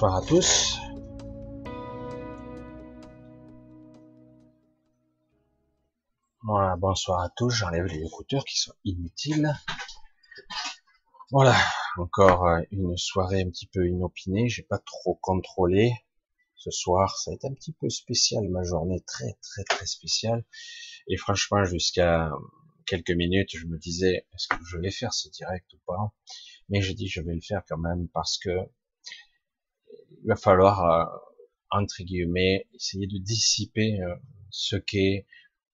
bonsoir à tous. Voilà, bonsoir à tous. J'enlève les écouteurs qui sont inutiles. Voilà, encore euh, une soirée un petit peu inopinée. J'ai pas trop contrôlé ce soir. Ça a été un petit peu spécial ma journée, très très très spéciale. Et franchement, jusqu'à quelques minutes, je me disais est-ce que je vais faire ce direct ou pas? Mais j'ai dit je vais le faire quand même parce que il va falloir euh, entre guillemets essayer de dissiper euh, ce qu'est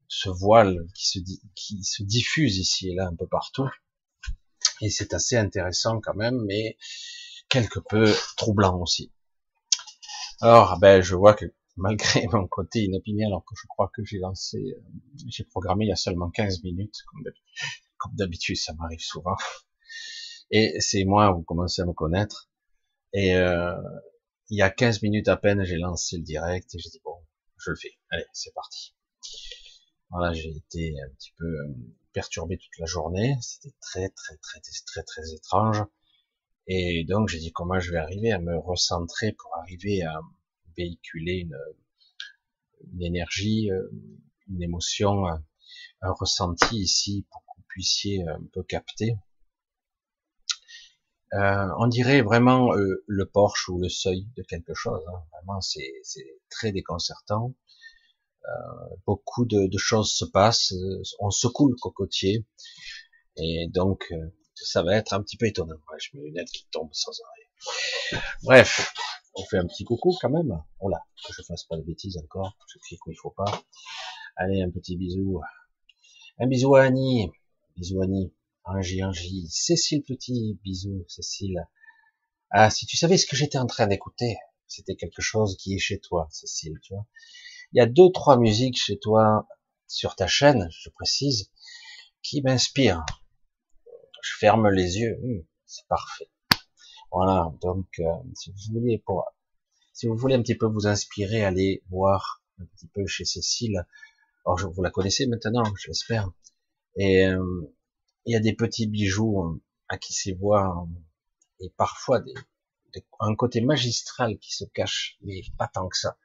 ce voile qui se, qui se diffuse ici et là un peu partout. Et c'est assez intéressant quand même, mais quelque peu troublant aussi. Alors, ben, je vois que malgré mon côté inopiné, alors que je crois que j'ai lancé, euh, j'ai programmé il y a seulement 15 minutes, comme d'habitude, ça m'arrive souvent. Et c'est moi, vous commencez à me connaître. Et euh, il y a 15 minutes à peine, j'ai lancé le direct et j'ai dit bon, je le fais. Allez, c'est parti. Voilà, j'ai été un petit peu euh, perturbé toute la journée. C'était très, très, très, très, très étrange. Et donc, j'ai dit comment je vais arriver à me recentrer pour arriver à véhiculer une, une énergie, euh, une émotion, un ressenti ici pour que vous puissiez un peu capter? Euh, on dirait vraiment euh, le porche ou le seuil de quelque chose. Hein. Vraiment, c'est très déconcertant. Euh, beaucoup de, choses se passent. On secoue le cocotier. Et donc, ça va être un petit peu étonnant. Ouais, je mets une lunette qui tombe sans arrêt. Bref, on fait un petit coucou quand même. Oh là, que je fasse pas de bêtises encore. Je clique où il faut pas. Allez, un petit bisou. Un bisou à Annie. Bisou Annie. Angie. Cécile Petit. Bisous, Cécile. Ah, si tu savais ce que j'étais en train d'écouter, c'était quelque chose qui est chez toi, Cécile, tu vois. Il y a deux, trois musiques chez toi, sur ta chaîne, je précise, qui m'inspirent. Je ferme les yeux. Hum, c'est parfait. Voilà. Donc, euh, si vous voulez, pour, si vous voulez un petit peu vous inspirer, allez voir un petit peu chez Cécile. Alors, vous la connaissez maintenant, je l'espère. Et euh, il y a des petits bijoux euh, à qui s'y voit, et parfois des, un côté magistral qui se cache, mais pas tant que ça.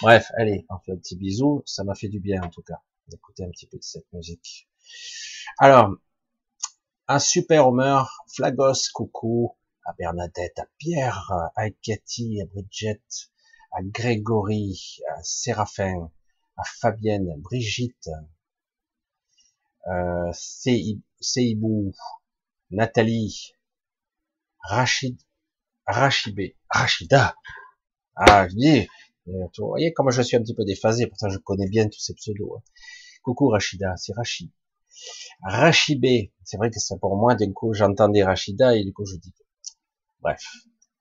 Bref, allez, on fait un petit bisou. Ça m'a fait du bien en tout cas d'écouter un petit peu de cette musique. Alors, un super Homer, Flagos, coucou, à Bernadette, à Pierre, à Cathy, à Bridget, à Grégory, à Séraphin, à Fabienne, Brigitte, euh, Seibou, Nathalie, Rachid, Rachibé, Rachida. Ah, je dis, euh, vous voyez comment je suis un petit peu déphasé, pourtant je connais bien tous ces pseudos. Hein. Coucou Rachida, c'est Rachid. Rachibé, c'est vrai que c'est pour moi, d'un coup j'entendais Rachida et du coup je dis, bref,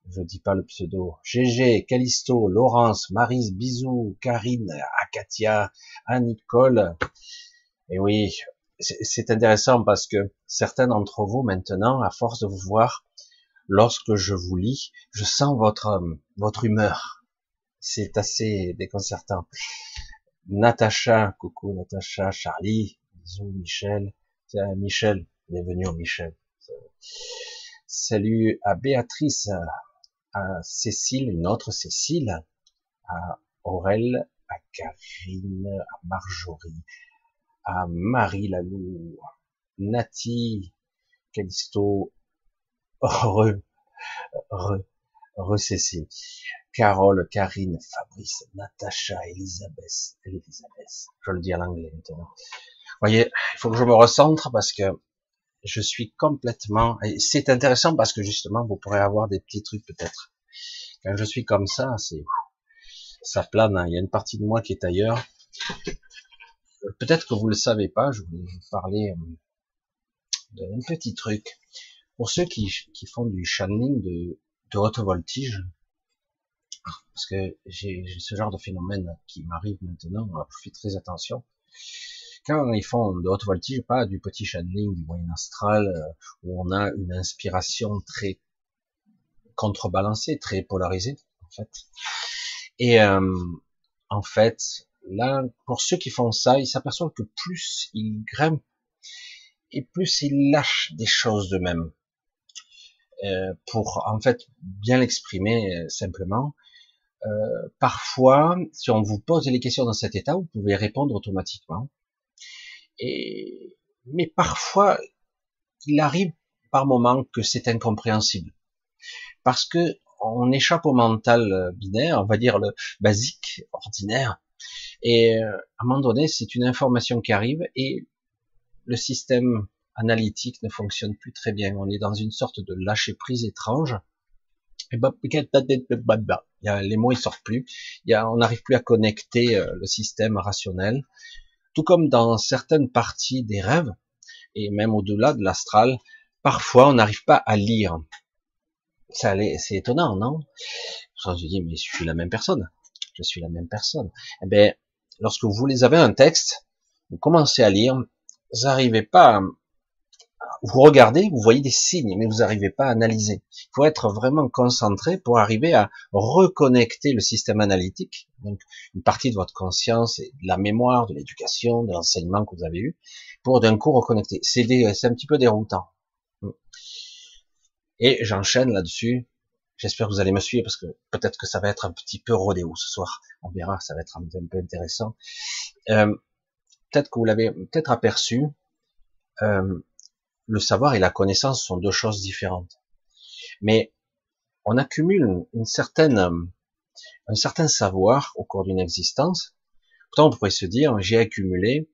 je dis pas le pseudo. GG, Calisto, Laurence, Marise, Bisou, Karine, Akatia, Anne-Nicole. Et oui, c'est intéressant parce que certains d'entre vous maintenant, à force de vous voir, lorsque je vous lis, je sens votre votre humeur. C'est assez déconcertant. Natacha, coucou Natacha, Charlie, bisous Michel, tiens Michel, bienvenue au Michel. Salut à Béatrice, à Cécile, une autre Cécile, à Aurel, à Karine, à Marjorie, à Marie Lalou, Nati, Calisto, Re, Re, Re Carole, Karine, Fabrice, Natacha, Elisabeth, Elisabeth, je le dis à l'anglais maintenant. Voyez, il faut que je me recentre parce que je suis complètement, c'est intéressant parce que justement, vous pourrez avoir des petits trucs peut-être. Quand je suis comme ça, c'est, ça plane, hein. il y a une partie de moi qui est ailleurs, peut-être que vous le savez pas, je voulais vous parler euh, d'un petit truc. Pour ceux qui, font du channeling de, de haute voltige, parce que j'ai ce genre de phénomène qui m'arrive maintenant, je fais très attention. Quand ils font de haute voltige, pas du petit channeling, du moyen astral, euh, où on a une inspiration très contrebalancée, très polarisée, en fait. Et euh, en fait, là, pour ceux qui font ça, ils s'aperçoivent que plus ils grimpent et plus ils lâchent des choses d'eux-mêmes. euh, pour en fait bien l'exprimer euh, simplement. Euh, parfois, si on vous pose les questions dans cet état, vous pouvez répondre automatiquement. Mais parfois, il arrive par moments que c'est incompréhensible parce que on échappe au mental binaire, on va dire le basique, ordinaire, et à un moment donné, c'est une information qui arrive et le système analytique ne fonctionne plus très bien. On est dans une sorte de lâcher prise étrange. Et les mots ils sortent plus. on n'arrive plus à connecter euh, le système rationnel. Tout comme dans certaines parties des rêves et même au-delà de l'astral, parfois on n'arrive pas à lire. Ça, c'est étonnant, non? Je dis mais je suis la même personne. Je suis la même personne. Eh ben, lorsque vous les avez un texte, vous commencez à lire, vous n'arrivez pas à, vous regardez, vous voyez des signes, mais vous n'arrivez pas à analyser. Il faut être vraiment concentré pour arriver à reconnecter le système analytique, donc une partie de votre conscience et de la mémoire, de l'éducation, de l'enseignement que vous avez eu, pour d'un coup reconnecter. C'est un petit peu déroutant. Et j'enchaîne là-dessus. J'espère que vous allez me suivre parce que peut-être que ça va être un petit peu rodéo ce soir. On verra, ça va être un, peu intéressant. Euh, peut-être que vous l'avez peut-être aperçu. Euh, le savoir et la connaissance sont deux choses différentes. Mais on accumule une certaine, un certain savoir au cours d'une existence. Pourtant, on pourrait se dire, j'ai accumulé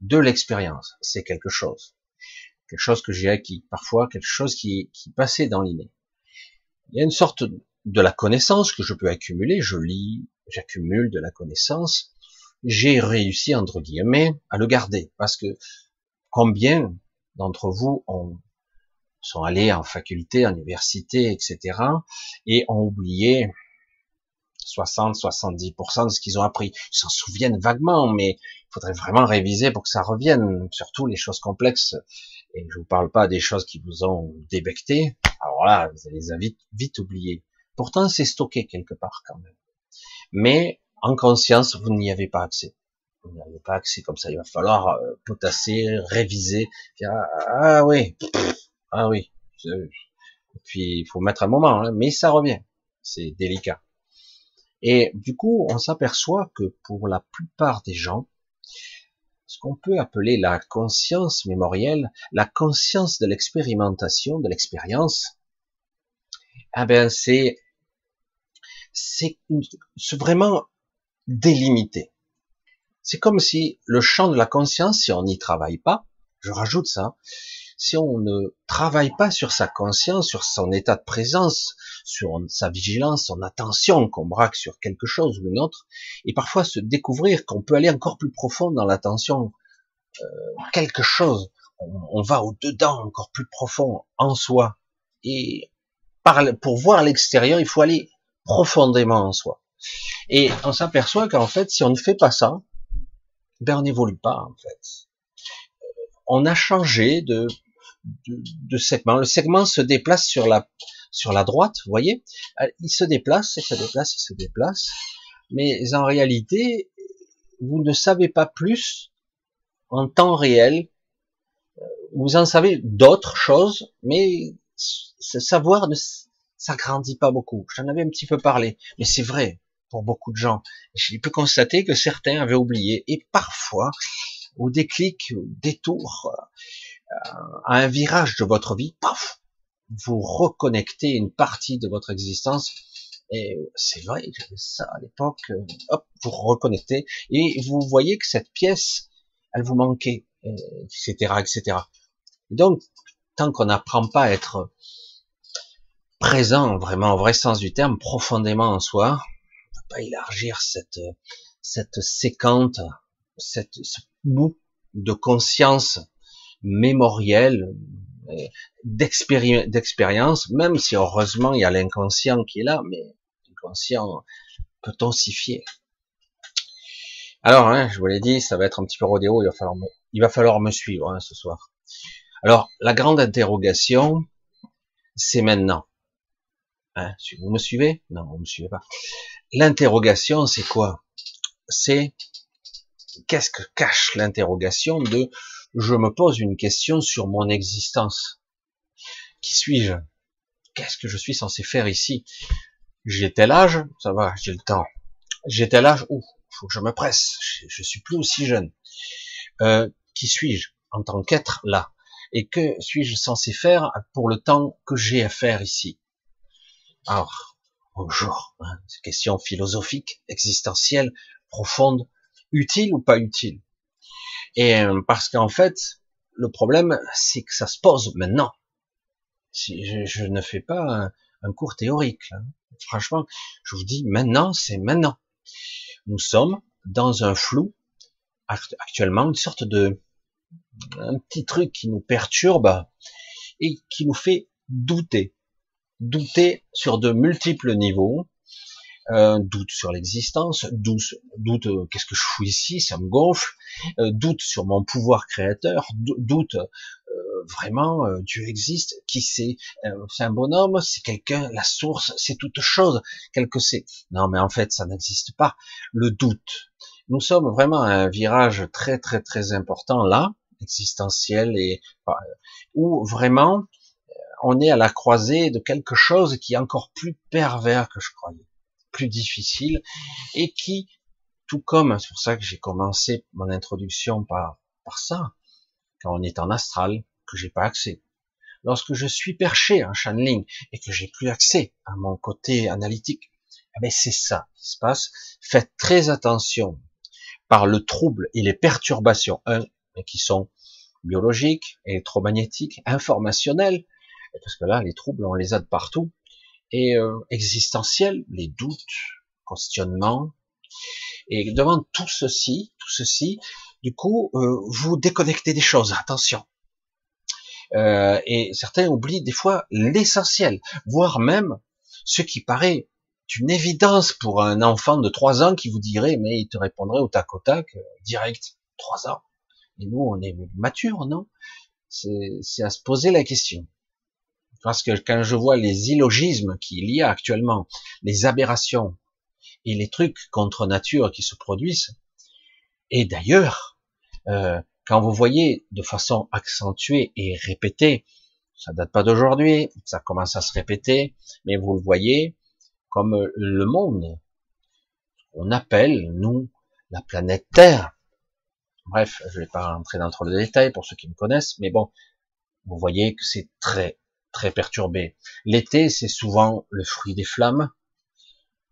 de l'expérience. C'est quelque chose. Quelque chose que j'ai acquis. Parfois, quelque chose qui, qui passait dans l'inné. Il y a une sorte de la connaissance que je peux accumuler. Je lis, j'accumule de la connaissance. J'ai réussi, entre guillemets, à le garder. Parce que combien d'entre vous ont, sont allés en faculté, en université, etc. et ont oublié 60-70% de ce qu'ils ont appris. Ils s'en souviennent vaguement, mais il faudrait vraiment réviser pour que ça revienne, surtout les choses complexes. Et je vous parle pas des choses qui vous ont débecté. Alors là, vous allez les vite, vite oublier. Pourtant, c'est stocké quelque part quand même. Mais en conscience, vous n'y avez pas accès vous n'avez pas accès comme ça. Il va falloir euh, potasser, réviser. Ah, ah, oui, ah oui. puis il faut mettre un moment, hein, mais ça revient. C'est délicat. Et du coup, on s'aperçoit que pour la plupart des gens, ce qu'on peut appeler la conscience mémorielle, la conscience de l'expérimentation, de l'expérience, eh ben c'est c'est vraiment délimité. C'est comme si le champ de la conscience, si on n'y travaille pas, je rajoute ça, si on ne travaille pas sur sa conscience, sur son état de présence, sur sa vigilance, son attention qu'on braque sur quelque chose ou une autre, et parfois se découvrir qu'on peut aller encore plus profond dans l'attention, euh, quelque chose, on, va au-dedans, encore plus profond en soi. Et pour voir l'extérieur, il faut aller profondément en soi. Et on s'aperçoit qu'en fait, si on ne fait pas ça, ben on n'évolue pas en fait. On a changé de, de, segment. Le segment se déplace sur la sur la droite, vous voyez euh, Il se déplace, il se déplace, il se déplace. Mais en réalité, vous ne savez pas plus en temps réel. Euh, vous en savez d'autres choses, mais ce savoir ne s'agrandit pas beaucoup. J'en avais un petit peu parlé, mais c'est vrai pour beaucoup de gens. J'ai pu constater que certains avaient oublié. Et parfois, au déclic, au détour, à un virage de votre vie, paf, vous reconnectez une partie de votre existence. Et c'est vrai, j'avais ça à l'époque. Euh, hop, vous reconnectez et vous voyez que cette pièce, elle vous manquait, etc., etc. Et donc, tant qu'on n'apprend pas à être présent, vraiment au vrai sens du terme, profondément en soi, pas élargir cette, cette séquente, cette, ce bout de conscience mémorielle, euh, d'expérience, même si heureusement il y a l'inconscient qui est là, mais l'inconscient peut-on Alors, hein, je vous l'ai dit, ça va être un petit peu rodéo, il va falloir me, il va falloir me suivre hein, ce soir. Alors, la grande interrogation, c'est maintenant. Hein, vous me suivez? Non, vous me suivez pas. L'interrogation, c'est quoi? C'est qu'est-ce que cache l'interrogation de je me pose une question sur mon existence. Qui suis-je? Qu'est-ce que je suis censé faire ici? J'ai tel âge, ça va, j'ai le temps. J'ai tel âge, ouh, faut que je me presse, je, suis plus aussi jeune. Euh, qui suis-je en tant qu'être là? Et que suis-je censé faire pour le temps que j'ai à faire ici? Alors, bonjour, hein, question philosophique, existentielle, profonde, utile ou pas utile? Et euh, parce qu'en fait, le problème, c'est que ça se pose maintenant. Je, ne fais pas un, cours théorique, franchement, je vous dis maintenant, c'est maintenant. Nous sommes dans un flou actuellement, une sorte de un petit truc qui nous perturbe et qui nous fait douter, douter sur de multiples niveaux, euh, doute sur l'existence, doute, doute euh, qu'est-ce que je fous ici, ça me gonfle, euh, doute sur mon pouvoir créateur, doute vraiment Dieu existe, qui c'est, c'est un bonhomme, c'est quelqu'un, la source, c'est toute chose, quel que c'est. Non, mais en fait, ça n'existe pas. Le doute. Nous sommes vraiment à un virage très très très important là, existentiel et où vraiment on est à la croisée de quelque chose qui est encore plus pervers que je croyais plus difficile et qui, tout comme, c'est pour ça que j'ai commencé mon introduction par, par ça, quand on est en astral, que j'ai pas accès. Lorsque je suis perché en channeling et que j'ai plus accès à mon côté analytique, eh ben c'est ça qui se passe. Faites très attention par le trouble et les perturbations, qui sont biologiques, électromagnétiques, informationnelles, parce que là, les troubles, on les a de partout, et euh, existentiel, les doutes, questionnements. Et devant tout ceci, tout ceci, du coup, euh, vous déconnectez des choses. Attention. Euh, et certains oublient des fois l'essentiel, voire même ce qui paraît une évidence pour un enfant de 3 ans qui vous dirait, mais il te répondrait au tac au tac, euh, direct, 3 ans. Et nous, on est mature, non? C'est à se poser la question. Parce que quand je vois les illogismes qu'il y a actuellement, les aberrations et les trucs contre nature qui se produisent, et d'ailleurs, euh, quand vous voyez de façon accentuée et répétée, ça date pas d'aujourd'hui, ça commence à se répéter, mais vous le voyez comme le monde, on appelle, nous, la planète Terre. Bref, je vais pas rentrer dans trop de détails pour ceux qui me connaissent, mais bon, vous voyez que c'est très, très perturbé. L'été, c'est souvent le fruit des flammes.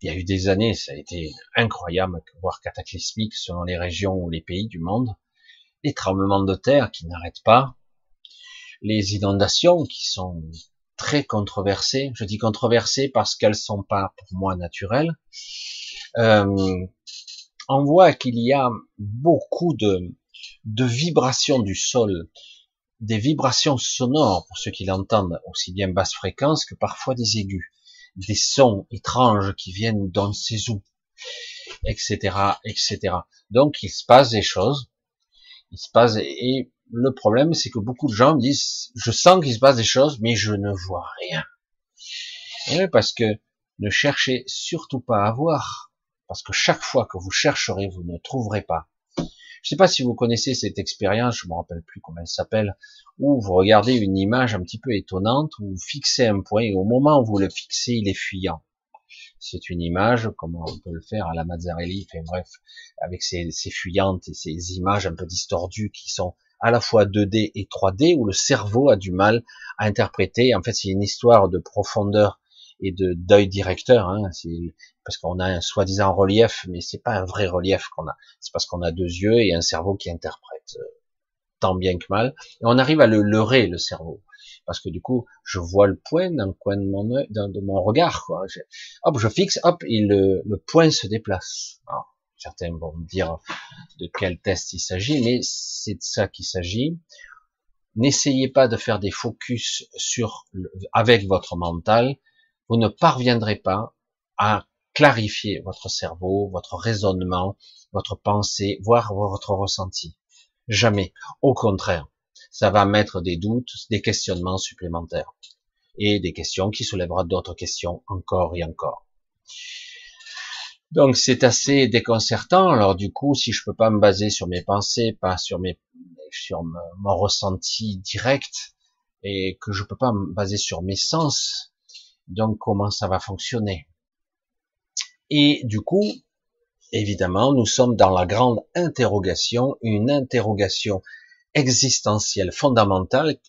Il y a eu des années, ça a été incroyable, voire cataclysmique selon les régions ou les pays du monde. Les tremblements de terre qui n'arrêtent pas. Les inondations qui sont très controversées. Je dis controversées parce qu'elles sont pas pour moi naturelles. Euh, on voit qu'il y a beaucoup de, de vibrations du sol des vibrations sonores, pour ceux qui l'entendent, aussi bien basse fréquence que parfois des aigus, des sons étranges qui viennent dans ses ou, etc., etc. Donc il se passe des choses, il se passe, et le problème c'est que beaucoup de gens disent, je sens qu'il se passe des choses, mais je ne vois rien. Et parce que ne cherchez surtout pas à voir, parce que chaque fois que vous chercherez, vous ne trouverez pas. Je sais pas si vous connaissez cette expérience, je me rappelle plus comment elle s'appelle, où vous regardez une image un petit peu étonnante, où vous fixez un point, et au moment où vous le fixez, il est fuyant. C'est une image, comme on peut le faire à la Mazzarelli, enfin bref, avec ces, ces fuyantes et ces images un peu distordues qui sont à la fois 2D et 3D, où le cerveau a du mal à interpréter. En fait, c'est une histoire de profondeur et de deuil directeur, hein, parce qu'on a un soi-disant relief, mais c'est pas un vrai relief qu'on a. C'est parce qu'on a deux yeux et un cerveau qui interprète euh, tant bien que mal. Et on arrive à le leurrer le cerveau, parce que du coup, je vois le point dans le coin de mon de mon regard. Quoi. Je, hop, je fixe, hop, et le, le point se déplace. certains vont me dire de quel test il s'agit, mais c'est de ça qu'il s'agit. N'essayez pas de faire des focus sur avec votre mental vous ne parviendrez pas à clarifier votre cerveau, votre raisonnement, votre pensée, voire votre ressenti. Jamais. Au contraire, ça va mettre des doutes, des questionnements supplémentaires. Et des questions qui soulèveront d'autres questions encore et encore. Donc c'est assez déconcertant. Alors du coup, si je peux pas me baser sur mes pensées, pas sur mes, sur mon ressenti direct, et que je peux pas me baser sur mes sens, Donc comment ça va fonctionner Et du coup, évidemment, nous sommes dans la grande interrogation, une interrogation existentielle fondamentale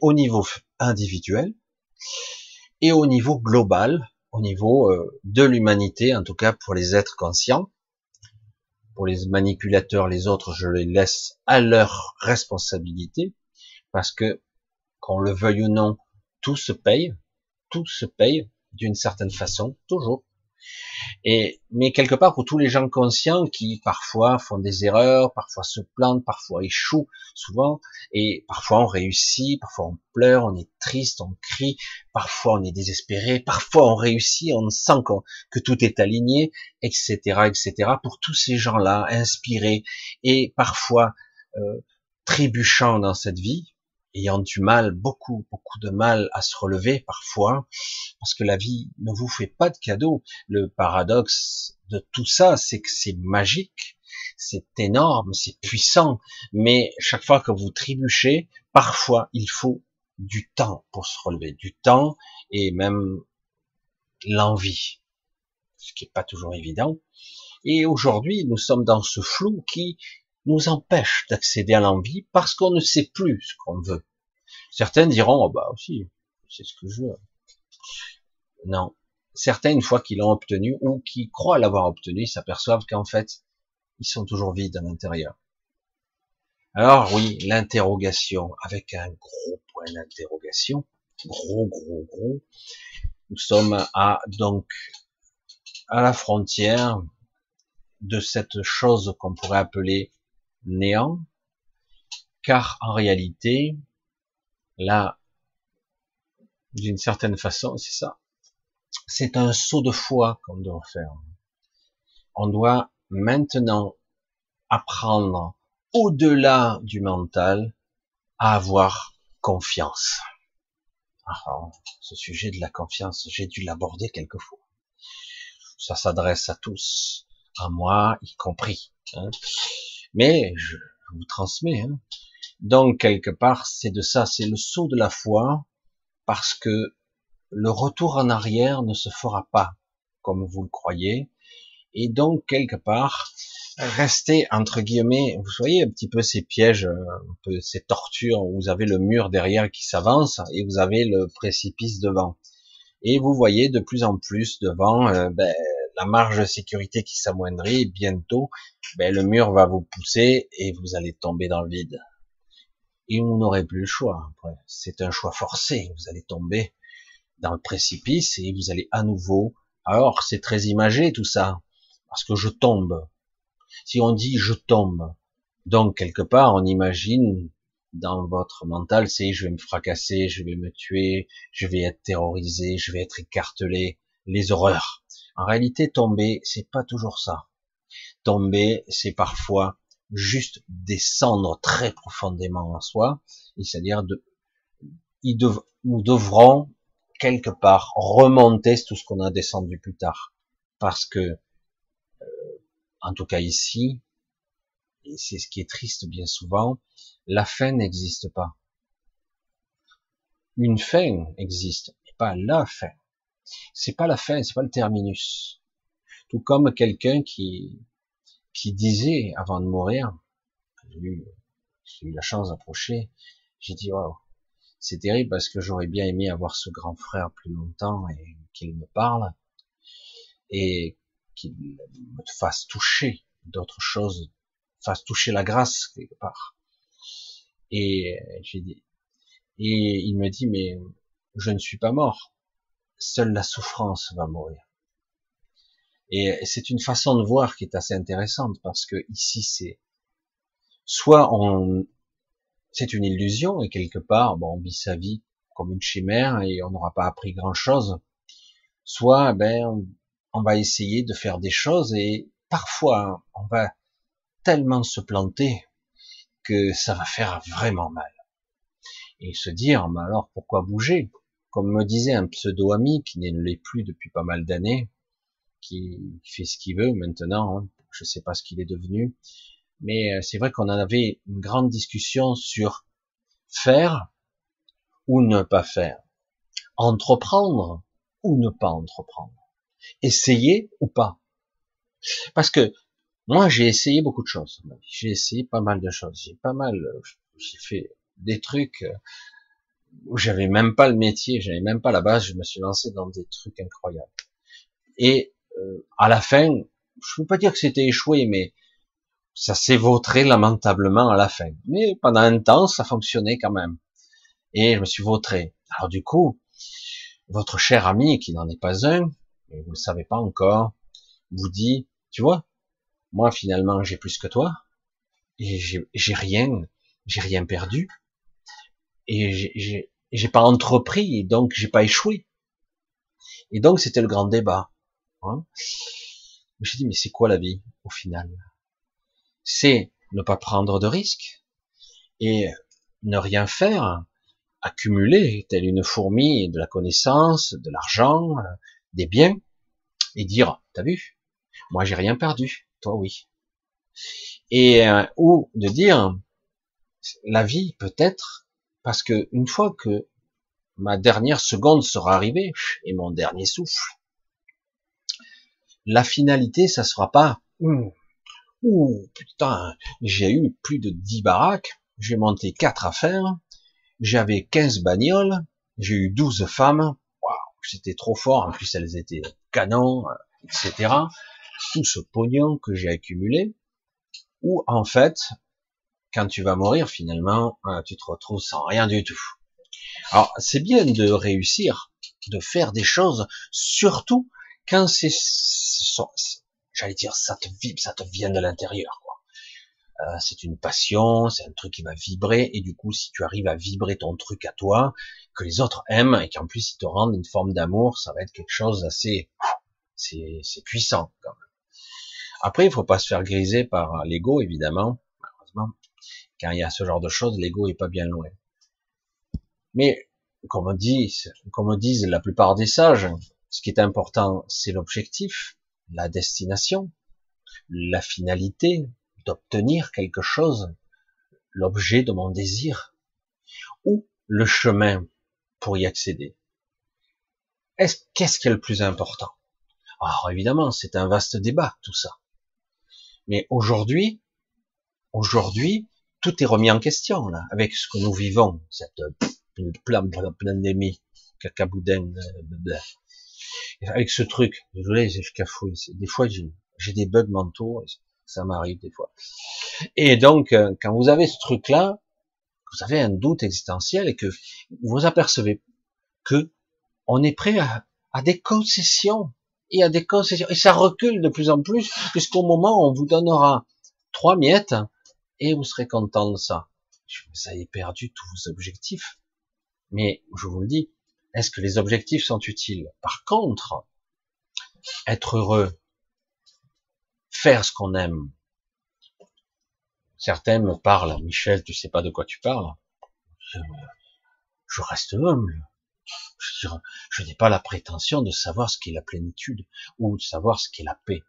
au niveau individuel et au niveau global, au niveau euh, de l'humanité, en tout cas pour les êtres conscients. Pour les manipulateurs, les autres, je les laisse à leur responsabilité, parce que, qu'on le veuille ou non, tout se paye, tout se paye d'une certaine façon, toujours. Et, mais quelque part, pour tous les gens conscients qui parfois font des erreurs, parfois se plantent, parfois échouent, souvent, et parfois on réussit, parfois on pleure, on est triste, on crie, parfois on est désespéré, parfois on réussit, on sent que tout est aligné, etc., etc. Pour tous ces gens-là, inspirés et parfois euh, trébuchant dans cette vie, ayant du mal, beaucoup, beaucoup de mal à se relever parfois, parce que la vie ne vous fait pas de cadeaux. Le paradoxe de tout ça, c'est que c'est magique, c'est énorme, c'est puissant, mais chaque fois que vous trébuchez, parfois il faut du temps pour se relever, du temps et même l'envie, ce qui n'est pas toujours évident. Et aujourd'hui, nous sommes dans ce flou qui nous empêche d'accéder à l'envie parce qu'on ne sait plus ce qu'on veut. Certains diront, oh bah aussi, c'est ce que je veux. Non. Certains, une fois qu'ils l'ont obtenu ou qui croient l'avoir obtenu, s'aperçoivent qu'en fait, ils sont toujours vides à l'intérieur. Alors oui, l'interrogation, avec un gros point d'interrogation, gros, gros, gros. Nous sommes donc, à la frontière de cette chose qu'on pourrait appeler néant, car en réalité, là, d'une certaine façon, c'est ça. C'est un saut de foi qu'on doit faire. On doit maintenant apprendre au-delà du mental à avoir confiance. Ah, ce sujet de la confiance, j'ai dû l'aborder quelquefois. Ça s'adresse à tous, à moi y compris. Hein. Mais je, vous transmets. Hein. Donc quelque part, c'est de ça, c'est le saut de la foi, parce que le retour en arrière ne se fera pas comme vous le croyez, et donc quelque part, rester entre guillemets, vous voyez un petit peu ces pièges, un peu ces tortures vous avez le mur derrière qui s'avance et vous avez le précipice devant, et vous voyez de plus en plus devant euh, ben, la marge de sécurité qui s'amoindrit, bientôt, ben, le mur va vous pousser et vous allez tomber dans le vide. Et vous n'aurez plus le choix. C'est un choix forcé. Vous allez tomber dans le précipice et vous allez à nouveau. Alors, c'est très imagé tout ça, parce que je tombe. Si on dit je tombe, donc quelque part, on imagine dans votre mental, c'est je vais me fracasser, je vais me tuer, je vais être terrorisé, je vais être écartelé, les horreurs. En réalité, tomber, c'est pas toujours ça. Tomber, c'est parfois juste descendre très profondément en soi, c'est-à-dire de, nous devrons quelque part remonter tout ce qu'on a descendu plus tard, parce que, euh, en tout cas ici, et c'est ce qui est triste bien souvent, la fin n'existe pas. Une fin existe, mais pas la fin. C'est pas la fin, c'est pas le terminus. Tout comme quelqu'un qui, qui disait avant de mourir, j'ai eu, eu, la chance d'approcher, j'ai dit waouh, c'est terrible parce que j'aurais bien aimé avoir ce grand frère plus longtemps et qu'il me parle et qu'il me fasse toucher d'autres choses, fasse toucher la grâce quelque part. Et j'ai dit, et il me dit mais je ne suis pas mort, seule la souffrance va mourir. Et c'est une façon de voir qui est assez intéressante parce que ici c'est soit on c'est une illusion et quelque part bon on vit sa vie comme une chimère et on n'aura pas appris grand chose, soit ben on va essayer de faire des choses et parfois on va tellement se planter que ça va faire vraiment mal. Et se dire, mais alors pourquoi bouger? Comme me disait un pseudo-ami qui ne l'est plus depuis pas mal d'années, qui fait ce qu'il veut maintenant. Hein. Je sais pas ce qu'il est devenu, mais euh, c'est vrai qu'on en avait une grande discussion sur faire ou ne pas faire, entreprendre ou ne pas entreprendre Essayer ou pas Parce que moi, j'ai essayé beaucoup de choses. J'ai essayé pas mal de choses. J'ai pas mal, j'ai fait des trucs où j'avais même pas le métier, j'avais même pas la base. Je me suis lancé dans des trucs incroyables. Et euh, à la fin, je peux pas dire que c'était échoué, mais ça s'est vautré lamentablement à la fin. Mais pendant un temps, ça fonctionnait quand même. Et je me suis vautré. Alors du coup, votre cher ami, qui n'en est pas un, et vous le savez pas encore, vous dit, tu vois, moi finalement j'ai plus que toi, et j'ai rien, j'ai rien perdu, et j'ai pas entrepris, et donc j'ai pas échoué. Et donc c'était le grand débat. Hein j'ai dit, mais c'est quoi la vie au final? C'est ne pas prendre de risques et ne rien faire, accumuler, telle une fourmi, de la connaissance, de l'argent, des biens, et dire, t'as vu, moi j'ai rien perdu, toi oui. Et euh, ou de dire, la vie peut-être, parce que une fois que ma dernière seconde sera arrivée et mon dernier souffle, la finalité, ça sera pas, ouh, putain, j'ai eu plus de 10 baraques, j'ai monté quatre affaires, j'avais 15 bagnoles, j'ai eu 12 femmes, waouh, c'était trop fort, en plus elles étaient canons, etc. Tout ce pognon que j'ai accumulé, ou en fait, quand tu vas mourir finalement, euh, tu te retrouves sans rien du tout. Alors c'est bien de réussir, de faire des choses, surtout quand c'est, j'allais dire, ça te vibre, ça te vient de l'intérieur. Euh, c'est une passion, c'est un truc qui va vibrer, et du coup, si tu arrives à vibrer ton truc à toi, que les autres aiment, et qu'en plus ils te rendent une forme d'amour, ça va être quelque chose d'assez, c'est, c'est puissant, quand même. Après, il faut pas se faire griser par l'ego, évidemment, malheureusement. Quand il y a ce genre de choses, l'ego est pas bien loin. Mais, comme on dit, comme disent la plupart des sages, ce qui est important, c'est l'objectif, la destination, la finalité d'obtenir quelque chose, l'objet de mon désir, ou le chemin pour y accéder. Qu'est-ce qui est le plus important? Alors évidemment, c'est un vaste débat, tout ça. Mais aujourd'hui, aujourd'hui, tout est remis en question, là, avec ce que nous vivons, cette pandémie, cacaboudin, avec ce truc, désolé, j'ai cafouille, des fois j'ai des bugs mentaux, ça m'arrive des fois. Et donc, euh, quand vous avez ce truc-là, vous avez un doute existentiel et que vous apercevez que on est prêt à, à des concessions et à des concessions et ça recule de plus en plus puisqu'au moment où on vous donnera trois miettes et vous serez content de ça. Vous avez perdu tous vos objectifs. Mais je vous le dis, est-ce que les objectifs sont utiles? Par contre, être heureux, faire ce qu'on aime. Certains me parlent, Michel, tu sais pas de quoi tu parles. Je, reste humble. Je, je n'ai pas la prétention de savoir ce qu'est la plénitude ou de savoir ce qu'est la paix.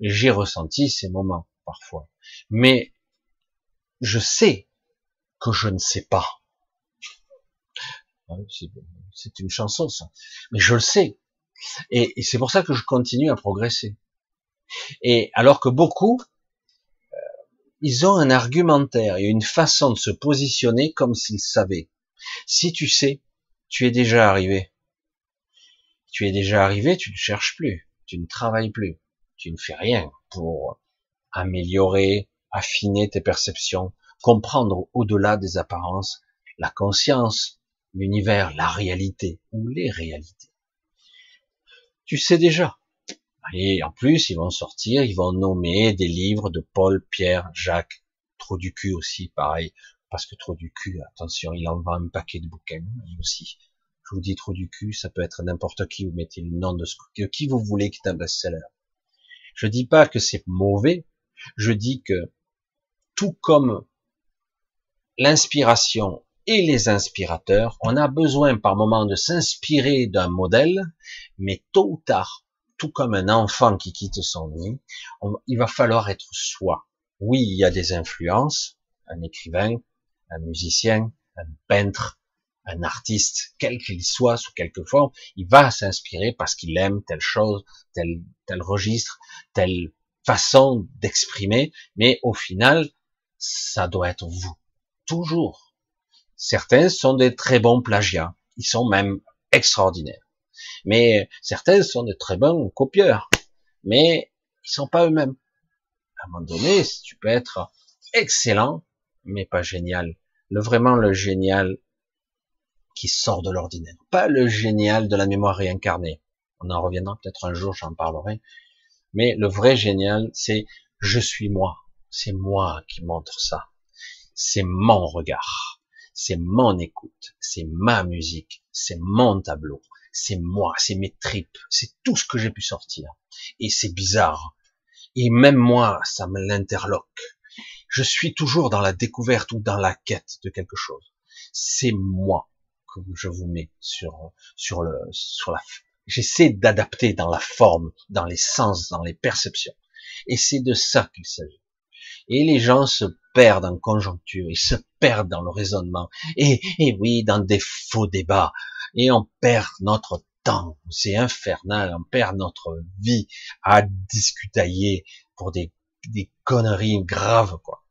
J'ai ressenti ces moments parfois, mais je sais que je ne sais pas. C'est une chanson, ça. Mais je le sais. Et, c'est pour ça que je continue à progresser. Et alors que beaucoup, euh, ils ont un argumentaire et une façon de se positionner comme s'ils savaient. Si tu sais, tu es déjà arrivé. Tu es déjà arrivé, tu ne cherches plus, tu ne travailles plus, tu ne fais rien pour améliorer, affiner tes perceptions, comprendre au-delà des apparences la conscience, l'univers, la réalité ou les réalités. Tu sais déjà. Et en plus, ils vont sortir, ils vont nommer des livres de Paul, Pierre, Jacques, trop du cul aussi, pareil, parce que trop du cul, attention, il en vend un paquet de bouquins aussi. Je vous dis trop du cul, ça peut être n'importe qui, vous mettez le nom de, ce, qui vous voulez qui est un best-seller. Je dis pas que c'est mauvais, je dis que tout comme l'inspiration et les inspirateurs, on a besoin par moment de s'inspirer d'un modèle, mais tôt ou tard, tout comme un enfant qui quitte son nid, il va falloir être soi. Oui, il y a des influences, un écrivain, un musicien, un peintre, un artiste, quel qu'il soit, sous quelque forme, il va s'inspirer parce qu'il aime telle chose, tel, tel registre, telle façon d'exprimer, mais au final, ça doit être vous. Toujours. Certains sont des très bons plagiats. Ils sont même extraordinaires. Mais certains sont de très bons copieurs. Mais ils sont pas eux-mêmes. À un moment donné, tu peux être excellent, mais pas génial. Le vraiment le génial qui sort de l'ordinaire. Pas le génial de la mémoire réincarnée. On en reviendra peut-être un jour, j'en parlerai. Mais le vrai génial, c'est je suis moi. C'est moi qui montre ça. C'est mon regard. C'est mon écoute. C'est ma musique. C'est mon tableau. C'est moi. C'est mes tripes. C'est tout ce que j'ai pu sortir. Et c'est bizarre. Et même moi, ça me l'interloque. Je suis toujours dans la découverte ou dans la quête de quelque chose. C'est moi que je vous mets sur, sur le, sur la, j'essaie d'adapter dans la forme, dans les sens, dans les perceptions. Et c'est de ça qu'il s'agit. Et les gens se perdent en conjoncture, ils se perdent dans le raisonnement. Et, et oui, dans des faux débats. Et on perd notre temps. C'est infernal. On perd notre vie à discutailler pour des, des conneries graves, quoi.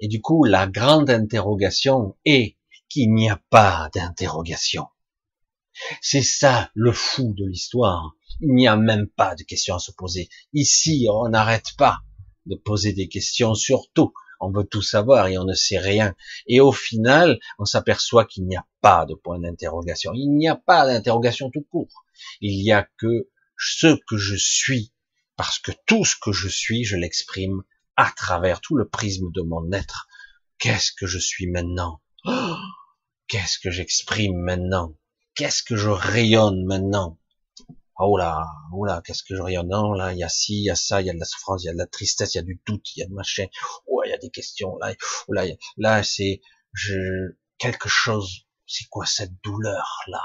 Et du coup, la grande interrogation est qu'il n'y a pas d'interrogation. C'est ça le fou de l'histoire. Il n'y a même pas de questions à se poser. Ici, on n'arrête pas de poser des questions sur tout. On veut tout savoir et on ne sait rien. Et au final, on s'aperçoit qu'il n'y a pas de point d'interrogation. Il n'y a pas d'interrogation tout court. Il n'y a que ce que je suis. Parce que tout ce que je suis, je l'exprime à travers tout le prisme de mon être. Qu'est-ce que je suis maintenant? Oh Qu'est-ce que j'exprime maintenant? Qu'est-ce que je rayonne maintenant Oh là, oh là, qu'est-ce que je rayonne Non, là, il y a ci, il y a ça, il y a de la souffrance, il y a de la tristesse, il y a du doute, il y a de machin. Oh, il y a des questions. Là, oh là, là, c'est je quelque chose. C'est quoi cette douleur là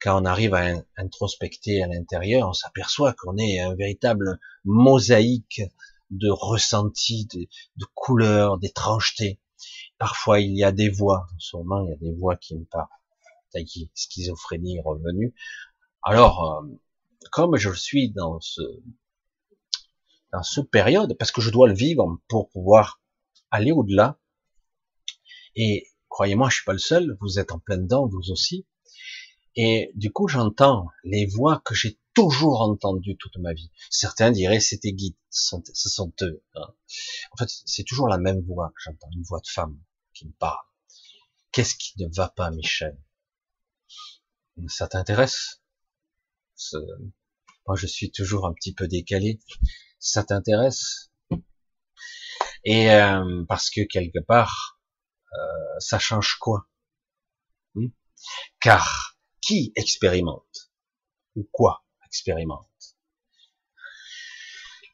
Quand on arrive à introspecter à l'intérieur, on s'aperçoit qu'on est un véritable mosaïque de ressentis, de, de couleurs, d'étrangeté. Parfois, il y a des voix. En ce moment, il y a des voix qui me parlent. Schizophrénie revenue. Alors, euh, comme je suis dans ce dans ce période, parce que je dois le vivre pour pouvoir aller au-delà. Et croyez-moi, je suis pas le seul. Vous êtes en plein dedans, vous aussi. Et du coup, j'entends les voix que j'ai toujours entendues toute ma vie. Certains diraient c'était guide, ce sont eux. Hein. En fait, c'est toujours la même voix j'entends, une voix de femme qui me parle. Qu'est-ce qui ne va pas, Michel? Ça t'intéresse. Moi, je suis toujours un petit peu décalé. Ça t'intéresse. Et euh, parce que quelque part, euh, ça change quoi? Hmm? Car qui expérimente? Ou quoi expérimente?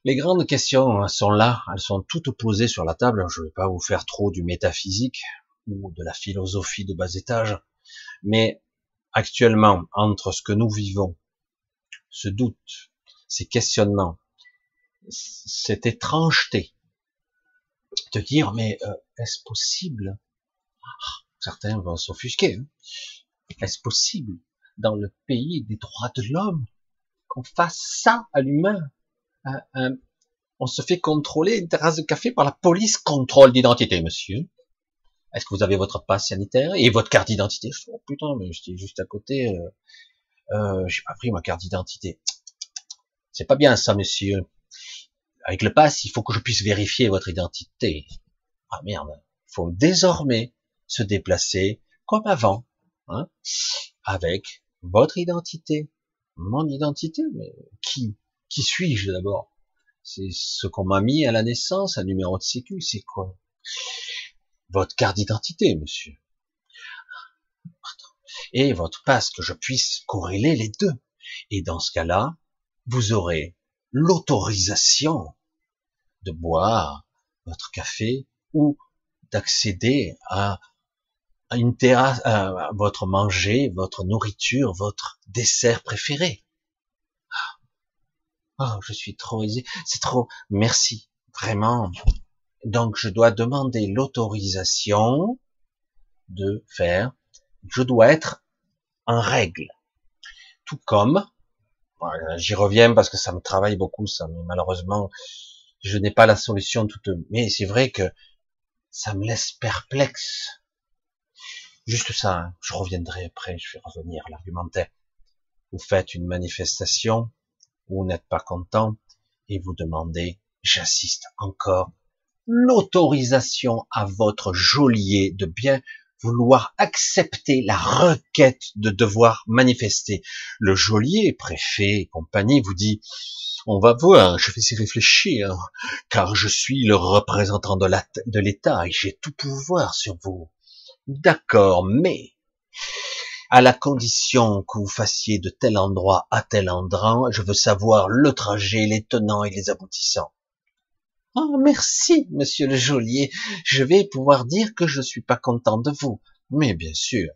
Les grandes questions sont là, elles sont toutes posées sur la table. Je ne vais pas vous faire trop du métaphysique ou de la philosophie de bas étage, mais actuellement, entre ce que nous vivons, ce doute, ces questionnements, cette étrangeté, de dire mais euh, est-ce possible? Ah, Certains vont s'offusquer. Hein. est-ce possible dans le pays des droits de l'homme qu'on fasse ça à l'humain? On se fait contrôler une terrasse de café par la police contrôle d'identité, monsieur. Est-ce que vous avez votre passe sanitaire et votre carte d'identité? Oh putain, mais j'étais juste à côté. Euh, euh, j'ai pas pris ma carte d'identité. C'est pas bien ça, monsieur. Avec le pass, il faut que je puisse vérifier votre identité. Ah merde, il faut désormais se déplacer comme avant, hein, avec votre identité, mon identité. Mais qui, qui suis-je d'abord? C'est ce qu'on m'a mis à la naissance, un numéro de sécu, c'est quoi? Votre carte d'identité, monsieur. Et votre passe, que je puisse corréler les deux. Et dans ce cas-là, vous aurez l'autorisation de boire votre café ou d'accéder à, une terrasse, à votre manger, votre nourriture, votre dessert préféré. Oh, je suis trop aisé, c'est trop, merci, vraiment. Donc je dois demander l'autorisation de faire je dois être en règle. Tout comme, j'y reviens parce que ça me travaille beaucoup, ça, mais malheureusement, je n'ai pas la solution toute, mais c'est vrai que ça me laisse perplexe. Juste ça, hein. je reviendrai après, je vais revenir à l'argumentaire. Vous faites une manifestation, vous n'êtes pas content, et vous demandez, j'assiste encore, l'autorisation à votre geôlier de bien vouloir accepter la requête de devoir manifester. Le geôlier, préfet, compagnie vous dit, on va voir, je vais y réfléchir, car je suis le représentant de l'État et j'ai tout pouvoir sur vous. D'accord, mais à la condition que vous fassiez de tel endroit à tel endroit, je veux savoir le trajet, les tenants et les aboutissants. Oh, merci, monsieur le geôlier. Je vais pouvoir dire que je suis pas content de vous. Mais bien sûr.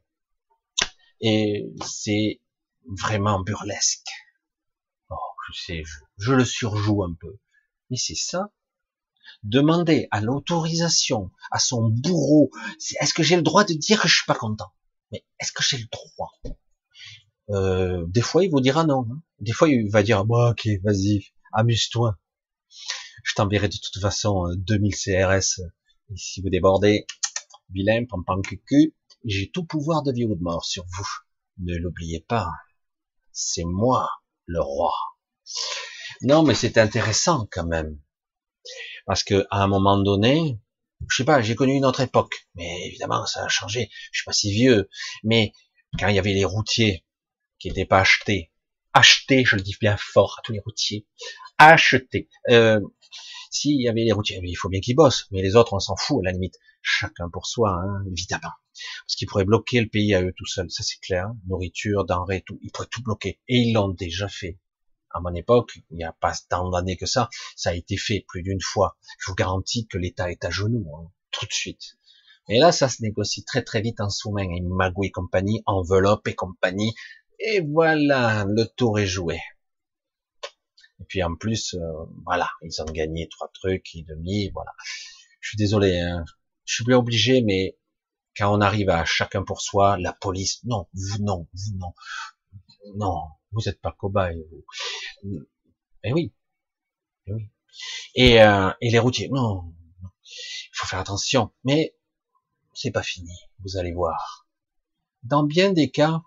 Et c'est vraiment burlesque. Oh, je sais, je, le surjoue un peu. Mais c'est ça. Demander à l'autorisation, à son bourreau, est-ce que j'ai le droit de dire que je suis pas content? Mais est-ce que j'ai le droit? Euh, des fois, il vous dira non. Hein. Des fois, il va dire, bon, ok, vas-y, amuse-toi. Je t'enverrai de toute façon 2000 euh, CRS. Et si vous débordez, vilain, pam cucu, j'ai tout pouvoir de vie ou de mort sur vous. Ne l'oubliez pas. C'est moi, le roi. Non, mais c'est intéressant quand même. Parce que, à un moment donné, je sais pas, j'ai connu une autre époque. Mais évidemment, ça a changé. Je suis pas si vieux. Mais, quand il y avait les routiers qui n'étaient pas achetés, achetés, je le dis bien fort à tous les routiers, achetés, euh, s'il y avait les routiers, il faut bien qu'ils bossent, mais les autres, on s'en fout à la limite. Chacun pour soi, hein, évidemment. Parce qu'ils pourraient bloquer le pays à eux tout seuls, ça c'est clair. Nourriture, denrées, tout. Ils pourraient tout bloquer. Et ils l'ont déjà fait. À mon époque, il n'y a pas tant d'années que ça, ça a été fait plus d'une fois. Je vous garantis que l'État est à genoux, hein, tout de suite. Et là, ça se négocie très très vite en sous-main. Et Magou et compagnie, enveloppe et compagnie. Et voilà, le tour est joué. Et puis en plus, euh, voilà, ils ont gagné trois trucs et demi, voilà. Je suis désolé, hein. je suis bien obligé, mais quand on arrive à chacun pour soi, la police, non, vous non, vous non, non, vous n'êtes pas cobaye. Vous. Eh oui, eh oui. Et, euh, et les routiers, non, il faut faire attention. Mais c'est pas fini, vous allez voir. Dans bien des cas,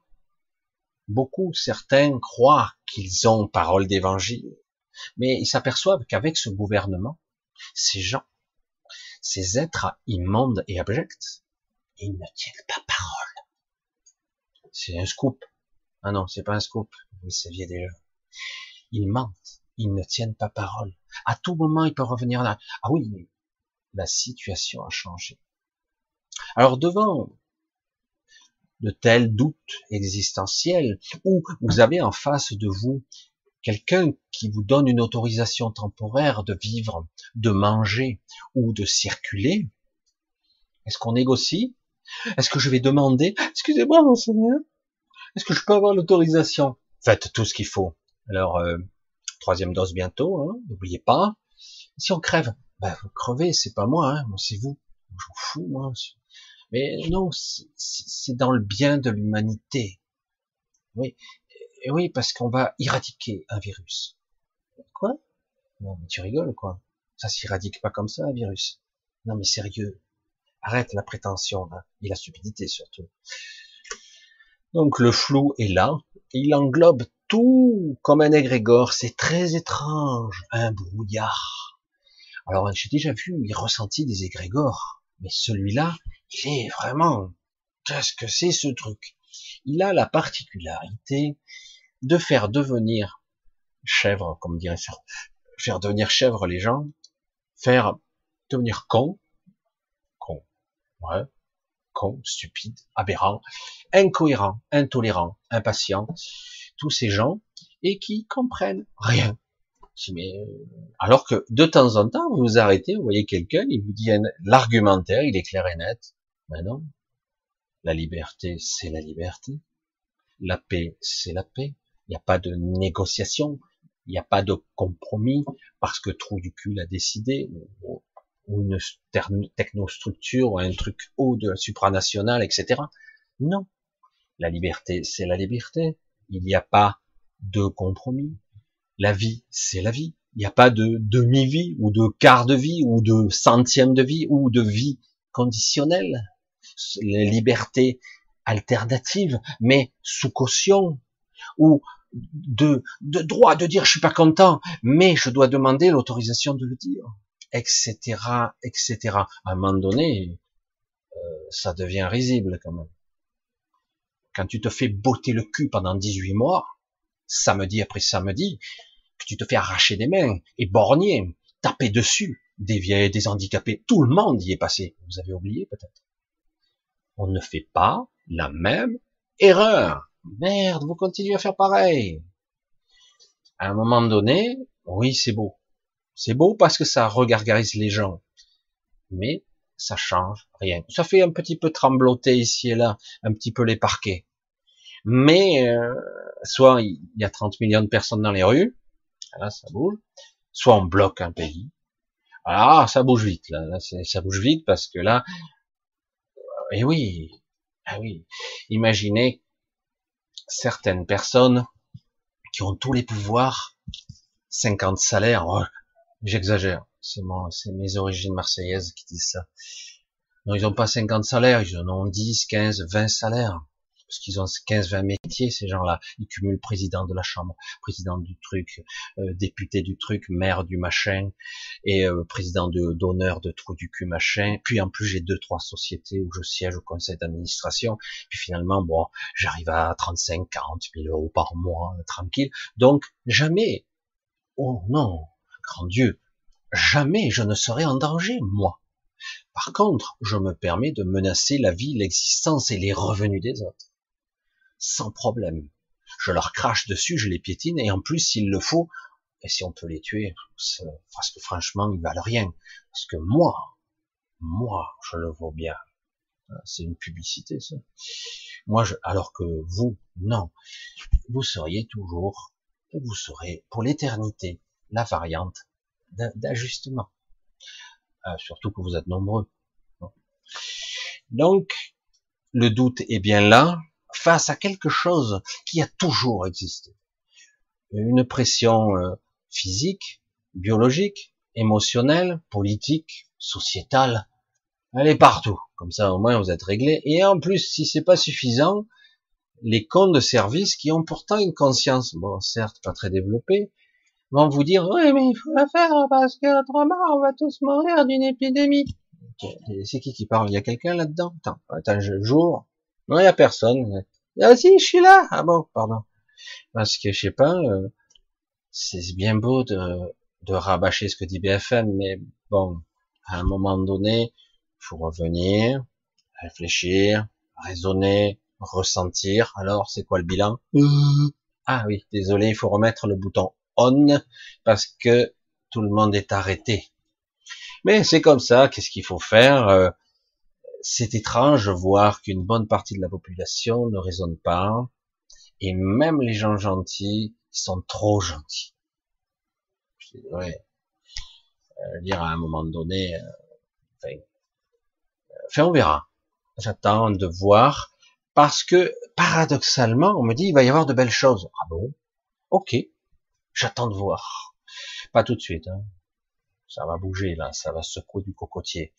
beaucoup, certains croient qu'ils ont parole d'évangile, mais ils s'aperçoivent qu'avec ce gouvernement, ces gens, ces êtres immondes et abjects, ils ne tiennent pas parole. C'est un scoop. Ah non, c'est pas un scoop, vous le saviez déjà. Ils mentent, ils ne tiennent pas parole. À tout moment, ils peuvent revenir là. Ah oui, la situation a changé. Alors devant de tels doutes existentiels, où vous avez en face de vous quelqu'un qui vous donne une autorisation temporaire de vivre, de manger ou de circuler, est-ce qu'on négocie? Est-ce que je vais demander, excusez-moi monseigneur, est-ce que je peux avoir l'autorisation? Faites tout ce qu'il faut. Alors, euh, troisième dose bientôt, hein, n'oubliez pas. Si on crève, ben, vous crevez, c'est pas moi, hein, c'est vous. Je m'en fous, moi. Mais non, c'est dans le bien de l'humanité. Oui, et oui, parce qu'on va éradiquer un virus. Quoi? Non, mais tu rigoles, quoi. Ça s'éradique pas comme ça, un virus. Non, mais sérieux. Arrête la prétention, hein, et la stupidité surtout. Donc le flou est là, il englobe tout comme un égrégore, c'est très étrange, un brouillard. Alors j'ai déjà vu et ressenti des égrégores, mais celui-là, il est vraiment, qu'est-ce que c'est ce truc? Il a la particularité de faire devenir chèvre, comme dirait ça, faire devenir chèvre les gens, faire devenir con, con, ouais, con, stupide, aberrant, incohérent, intolérant, impatient, tous ces gens, et qui comprennent rien. Mais, alors que de temps en temps, vous vous arrêtez, vous voyez quelqu'un, il vous dit l'argumentaire, il est clair et net. Mais non, la liberté, c'est la liberté. La paix, c'est la paix. Il n'y a pas de négociation, il n'y a pas de compromis parce que Trou du cul a décidé, ou, une technostructure, ou un truc haut de supranational, etc. Non, La liberté, c'est la liberté. Il n'y a pas de compromis. La vie, c'est la vie. Il n'y a pas de demi-vie ou de quart de vie ou de centième de vie ou de vie conditionnelle. La liberté alternative, mais sous caution ou de, droit de dire je suis pas content, mais je dois demander l'autorisation de le dire, etc., etc. À un moment donné, euh, ça devient risible quand même. Quand tu te fais botter le cul pendant 18 mois, samedi après samedi, que tu te fais arracher des mains, et borgner, taper dessus, des vieilles, des handicapés, tout le monde y est passé. Vous avez oublié peut-être. On ne fait pas la même erreur. Merde, vous continuez à faire pareil. À un moment donné, oui, c'est beau. C'est beau parce que ça regargarise les gens. Mais ça change rien. Ça fait un petit peu trembloter ici et là, un petit peu les parquets. Mais euh, soit il y a 30 millions de personnes dans les rues, là ça bouge, soit on bloque un pays. Ah, ça bouge vite, là, là ça bouge vite parce que là, et eh oui, ah oui, imaginez certaines personnes qui ont tous les pouvoirs, 50 salaires, oh, j'exagère, c'est c'est mes origines marseillaises qui disent ça. Non, ils n'ont pas 50 salaires, ils en ont 10, 15, 20 salaires parce qu'ils ont 15-20 métiers, ces gens-là. Ils cumulent président de la chambre, président du truc, euh, député du truc, maire du machin, et euh, président de d'honneur de trou du cul machin. Puis en plus, j'ai deux, trois sociétés où je siège au conseil d'administration. Puis finalement, bon, j'arrive à 35, 40 000 euros par mois, euh, tranquille. Donc, jamais, oh non, grand Dieu, jamais je ne serai en danger, moi. Par contre, je me permets de menacer la vie, l'existence et les revenus des autres sans problème. Je leur crache dessus, je les piétine, et en plus, s'il le faut, et si on peut les tuer, parce que franchement, ils valent rien. Parce que moi, moi, je le vaux bien. C'est une publicité, ça. Moi, je, alors que vous, non. Vous seriez toujours, vous serez pour l'éternité, la variante d'ajustement. Euh, surtout que vous êtes nombreux. Donc, le doute est bien là, face à quelque chose qui a toujours existé. Une pression euh, physique, biologique, émotionnelle, politique, sociétale, elle est partout. Comme ça, au moins, vous êtes réglé. Et en plus, si c'est pas suffisant, les comptes de service qui ont pourtant une conscience, bon, certes, pas très développée, vont vous dire, oui, mais il faut la faire parce que autrement, on va tous mourir d'une épidémie. C'est qui qui parle? Il y a quelqu'un là-dedans? Attends, attends, je jour. Non, il y a personne. Ah si, je suis là. Ah bon, pardon. Parce que je sais pas, euh, c'est bien beau de, de rabâcher ce que dit BFM, mais bon, à un moment donné, faut revenir, réfléchir, raisonner, ressentir. Alors, c'est quoi le bilan? Ah oui, désolé, il faut remettre le bouton on parce que tout le monde est arrêté. Mais c'est comme ça, qu'est-ce qu'il faut faire? Euh, c'est étrange voir qu'une bonne partie de la population ne raisonne pas, et même les gens gentils sont trop gentils. Je ouais, euh, dire à un moment donné, euh, euh, enfin, on verra. J'attends de voir, parce que paradoxalement, on me dit il va y avoir de belles choses. Ah bon? Ok, j'attends de voir. Pas tout de suite. Hein. Ça va bouger là, ça va secouer du cocotier.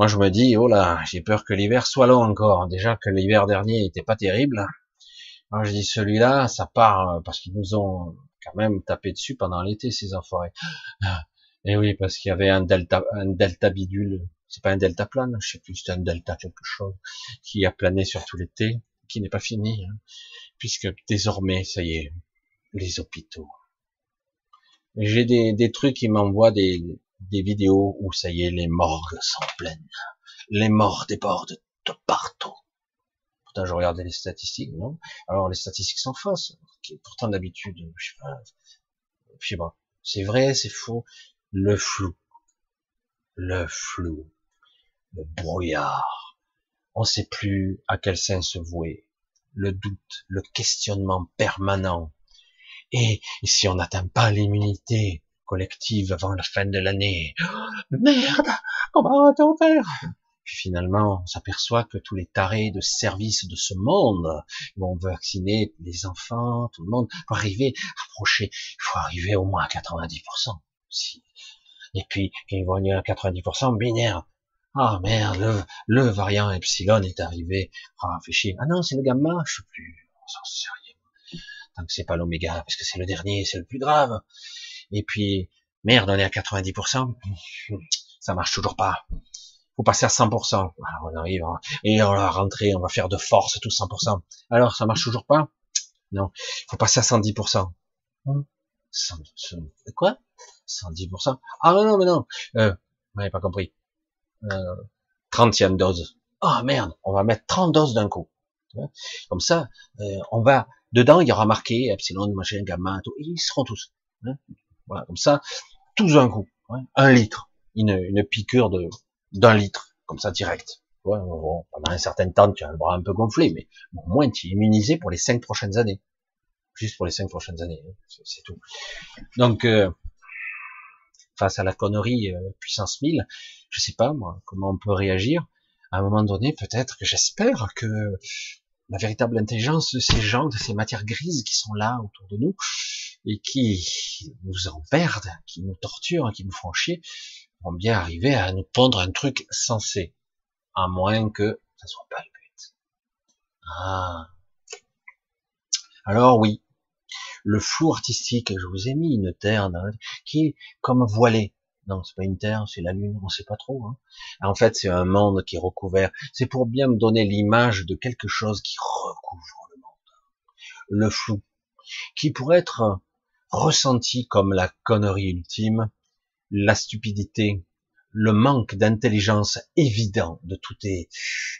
Moi, je me dis, oh là, j'ai peur que l'hiver soit long encore. Déjà que l'hiver dernier était pas terrible. Moi, je dis, celui-là, ça part euh, parce qu'ils nous ont quand même tapé dessus pendant l'été, ces enfoirés. Et oui, parce qu'il y avait un delta, un delta bidule. C'est pas un delta plane, je sais plus, c'est un delta quelque chose qui a plané sur tout l'été, qui n'est pas fini, hein. puisque désormais, ça y est, les hôpitaux. J'ai des, des trucs qui m'envoient des, des vidéos où ça y est, les morgues sont pleines. Les morts débordent de partout. Pourtant, je regardais les statistiques, non? Alors, les statistiques sont fausses. Pourtant, d'habitude, je sais pas, je sais pas. C'est vrai, c'est faux? Le flou. Le flou. Le brouillard. On sait plus à quel sens se vouer. Le doute, le questionnement permanent. et si on n'atteint pas l'immunité, collective avant la fin de l'année. merde, comment va-t-on faire Puis finalement, on s'aperçoit que tous les tarés de service de ce monde vont vacciner les enfants, tout le monde, pour arriver, approcher, il faut arriver au moins à 90%. Et puis, quand ils vont arriver à 90%, binaire. Ah merde, le, le variant epsilon est arrivé. Ah, fait chier. Ah non, c'est le gamma, je sais plus. On s'en sérieux. Tant que c'est pas l'oméga, parce que c'est le dernier, c'est le plus grave. Et puis, merde, on est à 90%, ça marche toujours pas. Faut passer à 100%. Alors on arrive, hein. et on va rentrer, on va faire de force tout 100%. Alors, ça marche toujours pas? Non, faut passer à 110%. Hum. Quoi? 110% Ah non, mais non, euh, vous n'avez pas compris. Euh, 30e dose. Ah oh, merde, on va mettre 30 doses d'un coup. Comme ça, euh, on va dedans, il y aura marqué epsilon, machin, gamma, tout, ils seront tous. Hein voilà, comme ça, tous un coup, hein, un litre, une, une piqûre de d'un litre, comme ça direct. Ouais, bon, pendant un certain temps, tu as le bras un peu gonflé, mais au moins tu es immunisé pour les cinq prochaines années, juste pour les cinq prochaines années, hein, c'est tout. Donc euh, face à la connerie euh, puissance 1000, je sais pas moi comment on peut réagir. À un moment donné, peut-être que j'espère que la véritable intelligence de ces gens, de ces matières grises qui sont là autour de nous, et qui nous emmerdent, qui nous torturent, qui nous font vont bien arriver à nous pondre un truc sensé. À moins que ça soit pas le but. Ah. Alors oui, le flou artistique, je vous ai mis une terre qui est comme voilée. Non, c'est pas une terre, c'est la lune, on sait pas trop. Hein. En fait, c'est un monde qui est recouvert. C'est pour bien me donner l'image de quelque chose qui recouvre le monde. Le flou, qui pourrait être ressenti comme la connerie ultime, la stupidité, le manque d'intelligence évident de tout est.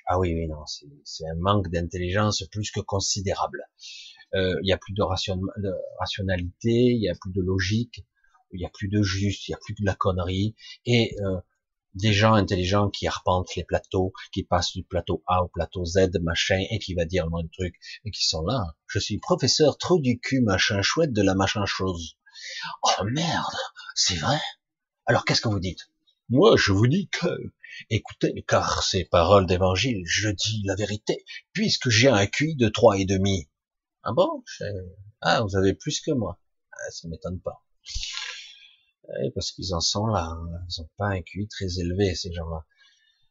Ah oui, oui, non, c'est un manque d'intelligence plus que considérable. Euh, il y a plus de, de, rationalité, il y a plus de logique, il y a plus de juste, il y a plus de la connerie, et euh, des gens intelligents qui arpentent les plateaux, qui passent du plateau A au plateau Z, machin, et qui va dire le moins de trucs, et qui sont là. Je suis professeur trop du cul, machin chouette de la machin chose. Oh merde, c'est vrai? Alors qu'est-ce que vous dites? Moi, je vous dis que, écoutez, car ces paroles d'évangile, je dis la vérité, puisque j'ai un QI de trois et demi. Ah bon? Ah, vous avez plus que moi. Ah, ça m'étonne pas parce qu'ils en sont là. Hein. Ils n'ont pas un QI très élevé, ces gens-là.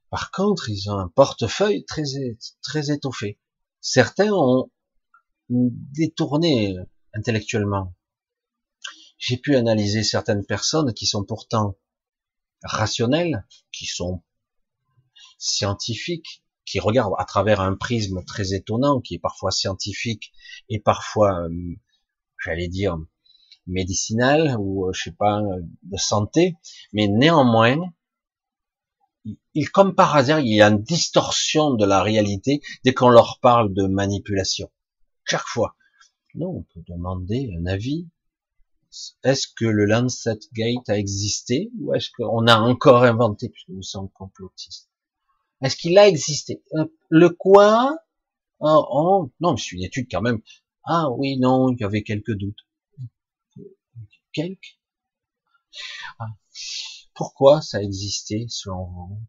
Par contre, ils ont un portefeuille très, très étoffé. Certains ont détourné intellectuellement. J'ai pu analyser certaines personnes qui sont pourtant rationnelles, qui sont scientifiques, qui regardent à travers un prisme très étonnant, qui est parfois scientifique et parfois, euh, j'allais dire, médicinale ou euh, je sais pas de santé, mais néanmoins, il, comme par hasard, il y a une distorsion de la réalité dès qu'on leur parle de manipulation. Chaque fois. Non, on peut demander un avis. Est-ce que le Lancet Gate a existé ou est-ce qu'on a encore inventé? Puisque nous sommes complotistes Est-ce qu'il a existé? Euh, Le quoi? Oh, oh, Non, c'est une étude quand même. Ah oui, non, il y avait quelques doutes. Pourquoi ça existait selon vous?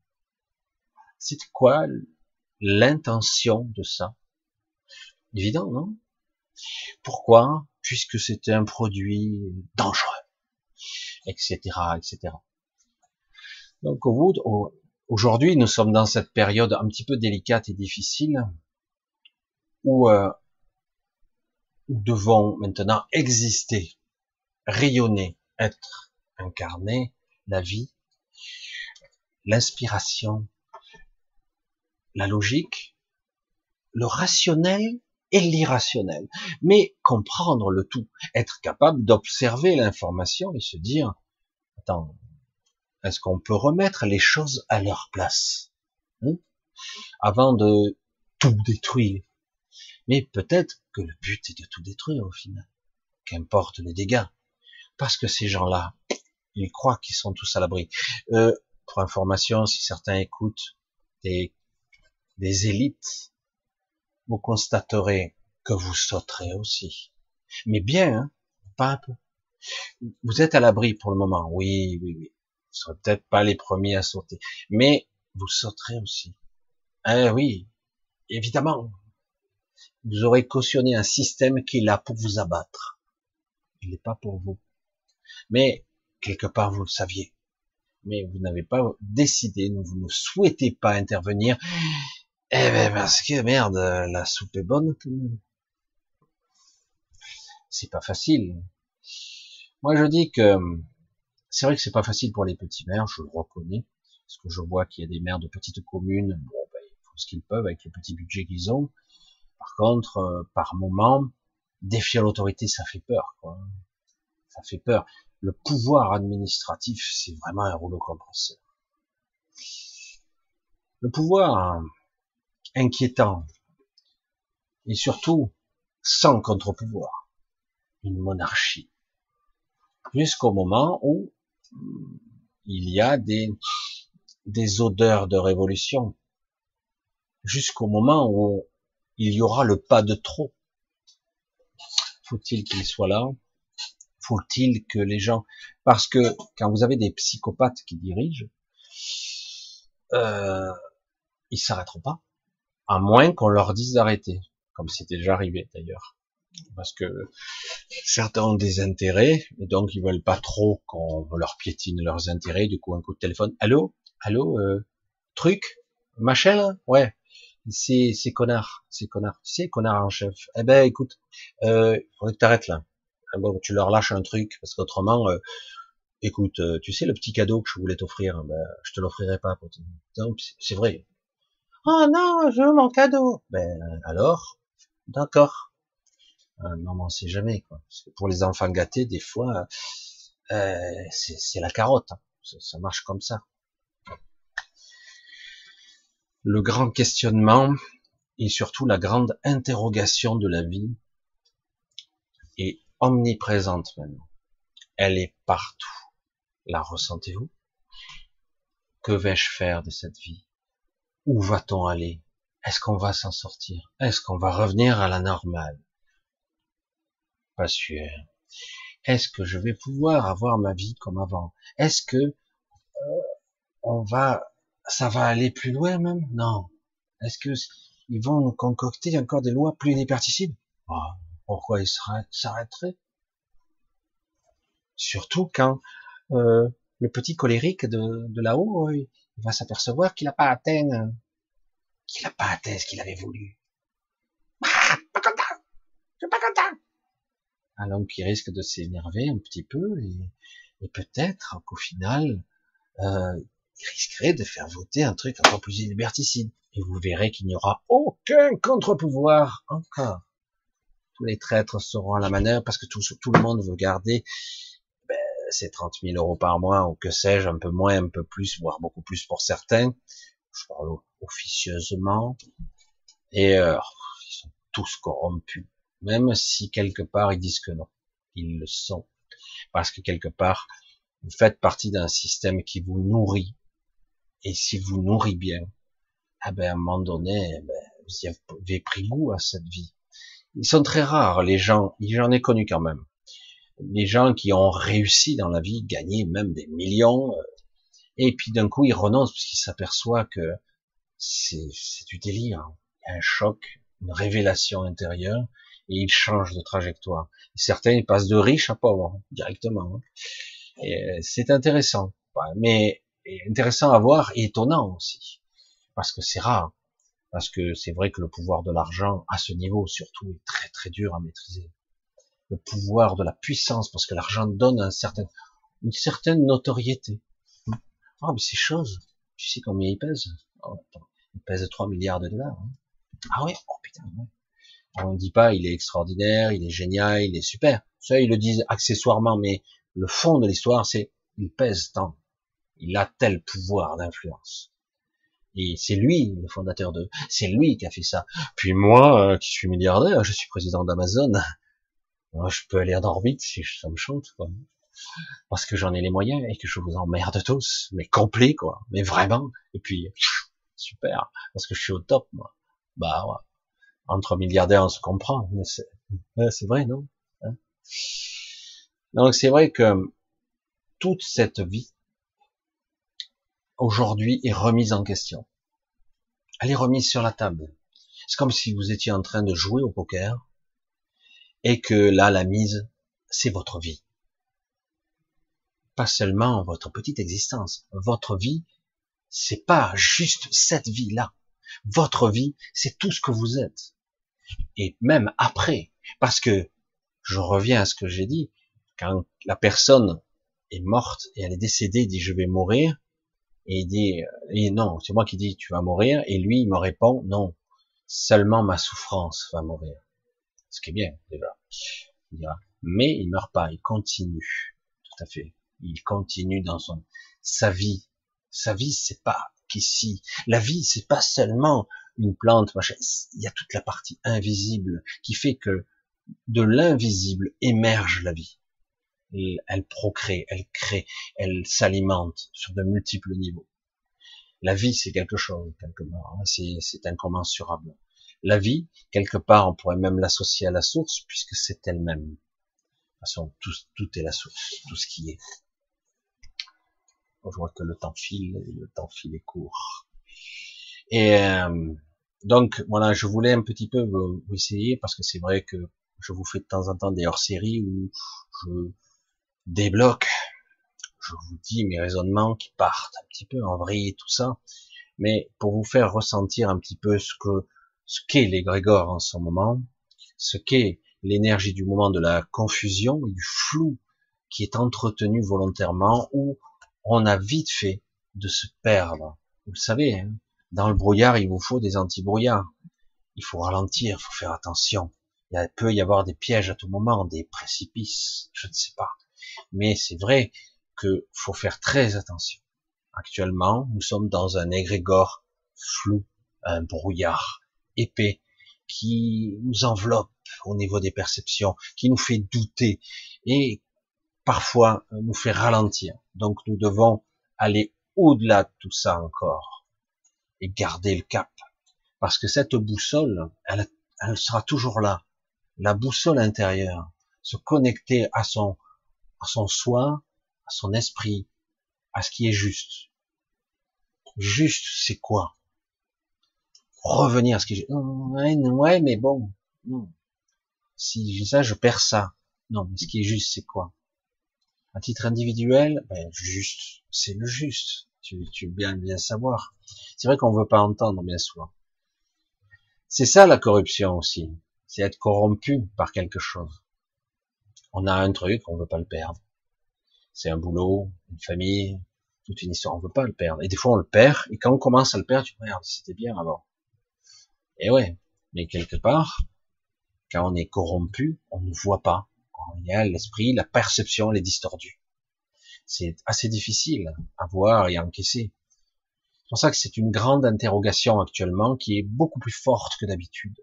C'était quoi l'intention de ça? Évident, non? Pourquoi? Puisque c'était un produit dangereux, etc., etc. Donc aujourd'hui, nous sommes dans cette période un petit peu délicate et difficile où euh, nous devons maintenant exister rayonner, être incarné, la vie, l'inspiration, la logique, le rationnel et l'irrationnel. Mais comprendre le tout, être capable d'observer l'information et se dire, attends, est-ce qu'on peut remettre les choses à leur place hein avant de tout détruire? Mais peut-être que le but est de tout détruire au final. Qu'importe les dégâts parce que ces gens-là, ils croient qu'ils sont tous à l'abri. Euh, pour information, si certains écoutent des, des élites, vous constaterez que vous sauterez aussi. Mais bien, hein, pas un peu. Vous êtes à l'abri pour le moment, oui, oui, oui. Vous serez peut-être pas les premiers à sauter. Mais vous sauterez aussi. Eh oui, évidemment. Vous aurez cautionné un système qui est là pour vous abattre. Il n'est pas pour vous. Mais, quelque part, vous le saviez. Mais vous n'avez pas décidé, vous ne souhaitez pas intervenir. Eh ben, parce que merde, la soupe est bonne C'est pas facile. Moi, je dis que c'est vrai que c'est pas facile pour les petits maires, je le reconnais, parce que je vois qu'il y a des maires de petites communes, bon, ben, ils font ce qu'ils peuvent avec le petit budget qu'ils ont. Par contre, euh, par moment, défier l'autorité, ça fait peur, quoi. Ça fait peur. Le pouvoir administratif, c'est vraiment un rouleau compresseur. Le pouvoir inquiétant et surtout sans contre-pouvoir, une monarchie jusqu'au moment où il y a des, des odeurs de révolution, jusqu'au moment où il y aura le pas de trop. Faut-il qu'il soit là? Faut-il que les gens... Parce que quand vous avez des psychopathes qui dirigent, euh, ils s'arrêteront pas, à moins qu'on leur dise d'arrêter, comme c'était déjà arrivé d'ailleurs parce que certains ont des intérêts et donc ils veulent pas trop qu'on leur piétine leurs intérêts. Du coup, un coup de téléphone. Allô, allô, euh, truc, machin, ouais. C'est c'est connard, c'est connard. Sais, connard en chef. Eh ben, écoute, euh, faudrait que t'arrêtes là. Bon, tu leur lâches un truc parce qu'autrement, euh, écoute, euh, tu sais le petit cadeau que je voulais t'offrir, ben, je te l'offrirai pas. C'est vrai. Oh non, je veux mon cadeau. Ben alors, d'accord euh, non, mais on sait jamais. Quoi. pour les enfants gâtés, des fois, euh, c'est la carotte. Hein. Ça, marche comme ça. Le grand questionnement et surtout la grande interrogation de la vie omniprésente maintenant. Elle est partout. La ressentez-vous? Que vais-je faire de cette vie? Où va-t-on aller? Est-ce qu'on va s'en sortir? Est-ce qu'on va revenir à la normale? Est-ce que je vais pouvoir avoir ma vie comme avant? Est-ce que euh, on va, ça va aller plus loin même? Non. Est-ce que ils vont concocter encore des lois plus liberticides? Ah, Pourquoi ils s'arrêteraient Surtout quand euh, le petit colérique de, là-haut, il va s'apercevoir qu'il n'a pas atteint, qu'il n'a pas atteint ce qu'il avait voulu. Ah, pas content, je suis pas content un homme qui risque de s'énerver un petit peu et, peut-être qu'au final, euh, il risquerait de faire voter un truc encore plus liberticide. Et vous verrez qu'il n'y aura aucun contre-pouvoir encore. Les traîtres seront à la manœuvre parce que tout, le monde veut garder ben, ces 30 000 euros par mois ou que sais-je, un peu moins, un peu plus, voire beaucoup plus pour certains. Je parle officieusement. Et euh, ils sont tous corrompus même si quelque part ils disent que non. Ils le sont. Parce que quelque part, vous faites partie d'un système qui vous nourrit. Et si vous nourrit bien, ah ben, à un moment donné, eh ben, vous avez pris goût à cette vie. Ils sont très rares, les gens, j'en ai connu quand même. Les gens qui ont réussi dans la vie, gagné même des millions, euh, et puis d'un coup ils renoncent parce qu'ils s'aperçoivent que c'est du délire. Il y a un choc, une révélation intérieure, et ils changent de trajectoire. Certains ils passent de riches à pauvres directement. Hein. Euh, c'est intéressant, mais intéressant à voir et étonnant aussi, parce que c'est rare, parce que c'est vrai que le pouvoir de l'argent à ce niveau surtout est très très dur à maîtriser. Le pouvoir de la puissance, parce que l'argent donne un certain, une certaine notoriété. Ah mais ces choses, tu sais combien il pèse oh, Il pèse 3 milliards de dollars. Hein. Ah ouais, oh putain. Ouais. On ne dit pas il est extraordinaire, il est génial, il est super. Ça, ils le disent accessoirement, mais le fond de l'histoire, c'est il pèse tant. Il a tel pouvoir d'influence. Et c'est lui, le fondateur de, c'est lui qui a fait ça. Puis moi, euh, qui suis milliardaire, je suis président d'Amazon. Je peux aller en orbite si ça me chante, quoi. Parce que j'en ai les moyens et que je vous emmerde tous, mais complet, quoi. Mais vraiment. Et puis, super. Parce que je suis au top, moi. Bah, ouais entre milliardaires, on se comprend, mais c'est vrai, non? Hein? Donc c'est vrai que toute cette vie, aujourd'hui est remise en question. Elle est remise sur la table. C'est comme si vous étiez en train de jouer au poker et que là, la mise, c'est votre vie. Pas seulement votre petite existence. Votre vie, c'est pas juste cette vie-là. Votre vie, c'est tout ce que vous êtes. Et même après, parce que je reviens à ce que j'ai dit, quand la personne est morte et elle est décédée, dit je vais mourir, et il dit et non, c'est moi qui dis tu vas mourir, et lui il me répond non, seulement ma souffrance va mourir. Ce qui est bien déjà. mais il meurt pas, il continue. Tout à fait. Il continue dans son sa vie. Sa vie c'est pas qu'ici. La vie c'est pas seulement une plante, machin. Il y a toute la partie invisible qui fait que de l'invisible émerge la vie. Elle procrée, elle crée, elle s'alimente sur de multiples niveaux. La vie, c'est quelque chose, quelque part, hein, c'est incommensurable. La vie, quelque part, on pourrait même l'associer à la source, puisque c'est elle-même. De toute façon, tout, est la source, tout ce qui est. On voit que le temps file, le temps file est court. Et euh, donc, voilà, je voulais un petit peu vous essayer, parce que c'est vrai que je vous fais de temps en temps des hors-séries où je débloque, je vous dis mes raisonnements qui partent un petit peu en vrille et tout ça, mais pour vous faire ressentir un petit peu ce que ce qu'est l'égrégore en ce moment, ce qu'est l'énergie du moment de la confusion et du flou qui est entretenu volontairement, où on a vite fait de se perdre. Vous le savez, hein, dans le brouillard, il vous faut des anti-brouillards. Il faut ralentir, il faut faire attention. Il peut y avoir des pièges à tout moment, des précipices, je ne sais pas. Mais c'est vrai que faut faire très attention. Actuellement, nous sommes dans un égrégore flou, un brouillard épais qui nous enveloppe au niveau des perceptions, qui nous fait douter et parfois nous fait ralentir. Donc nous devons aller au-delà de tout ça encore et garder le cap. Parce que cette boussole, elle, elle sera toujours là. La boussole intérieure, se connecter à son à son soi, à son esprit, à ce qui est juste. Juste, c'est quoi? Revenir à ce qui est ouais, ouais, mais bon, si j'ai ça, je perds ça. Non, mais ce qui est juste, c'est quoi? À titre individuel, ben, juste, c'est le juste. Tu, tu veux bien bien savoir. C'est vrai qu'on veut pas entendre, bien souvent. C'est ça la corruption aussi. C'est être corrompu par quelque chose on a un truc, on veut pas le perdre. C'est un boulot, une famille, toute une histoire, on veut pas le perdre. Et des fois on le perd, et quand on commence à le perdre, tu regarde, c'était bien avant. Et ouais, mais quelque part, quand on est corrompu, on ne voit pas. Il y a l'esprit, la perception, les distordue. C'est assez difficile à voir et à encaisser. C'est pour ça que c'est une grande interrogation actuellement qui est beaucoup plus forte que d'habitude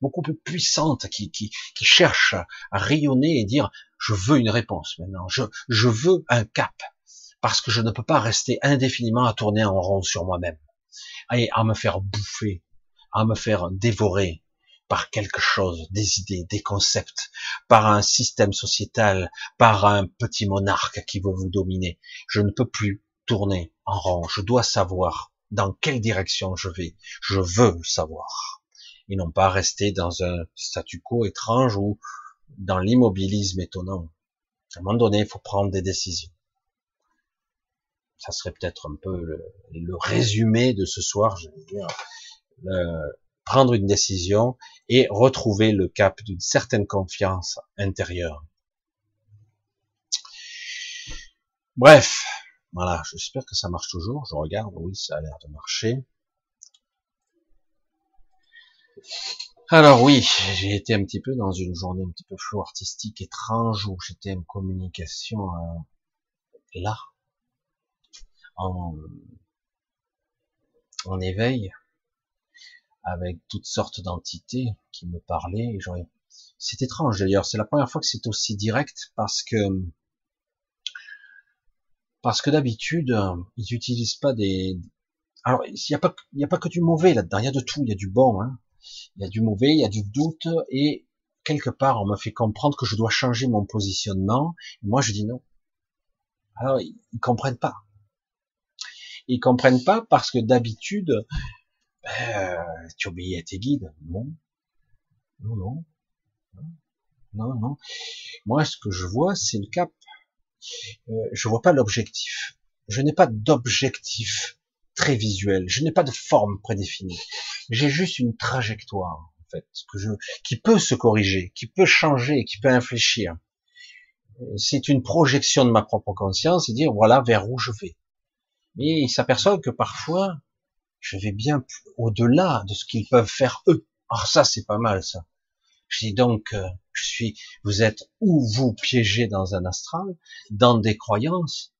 beaucoup plus puissante, qui, qui, qui cherche à rayonner et dire je veux une réponse maintenant, je, je veux un cap, parce que je ne peux pas rester indéfiniment à tourner en rond sur moi-même, et à me faire bouffer, à me faire dévorer par quelque chose, des idées, des concepts, par un système sociétal, par un petit monarque qui veut vous dominer. Je ne peux plus tourner en rond, je dois savoir dans quelle direction je vais, je veux savoir et non pas rester dans un statu quo étrange ou dans l'immobilisme étonnant. À un moment donné, il faut prendre des décisions. Ça serait peut-être un peu le, résumé de ce soir, je veux dire. prendre une décision et retrouver le cap d'une certaine confiance intérieure. Bref, voilà, j'espère que ça marche toujours. Je regarde, oui, ça a l'air de marcher. Alors oui, j'ai été un petit peu dans une journée un petit peu flou artistique étrange où j'étais en communication euh, là, en, en éveil, avec toutes sortes d'entités qui me parlaient. C'est étrange d'ailleurs, c'est la première fois que c'est aussi direct parce que parce que d'habitude ils n'utilisent pas des. Alors il n'y a pas y a pas que du mauvais là-dedans, il y a de tout, il y a du bon. Hein il y a du mauvais, il y a du doute, et quelque part, on me fait comprendre que je dois changer mon positionnement. moi, je dis non. Alors, ils, comprennent pas. Ils comprennent pas parce que d'habitude, ben, tu obéis à tes guides. Non, non, non, non, non. Moi, ce que je vois, c'est le cap. Euh, je vois pas l'objectif. Je n'ai pas d'objectif très visuel. Je n'ai pas de forme prédéfinie. J'ai juste une trajectoire, en fait, que je, qui peut se corriger, qui peut changer, qui peut infléchir. C'est une projection de ma propre conscience et dire voilà vers où je vais. Mais il s'aperçoit que parfois, je vais bien au-delà de ce qu'ils peuvent faire eux. Alors ça, c'est pas mal, ça. Je dis donc, euh, je suis, vous êtes où vous piégez dans un astral, dans des croyances,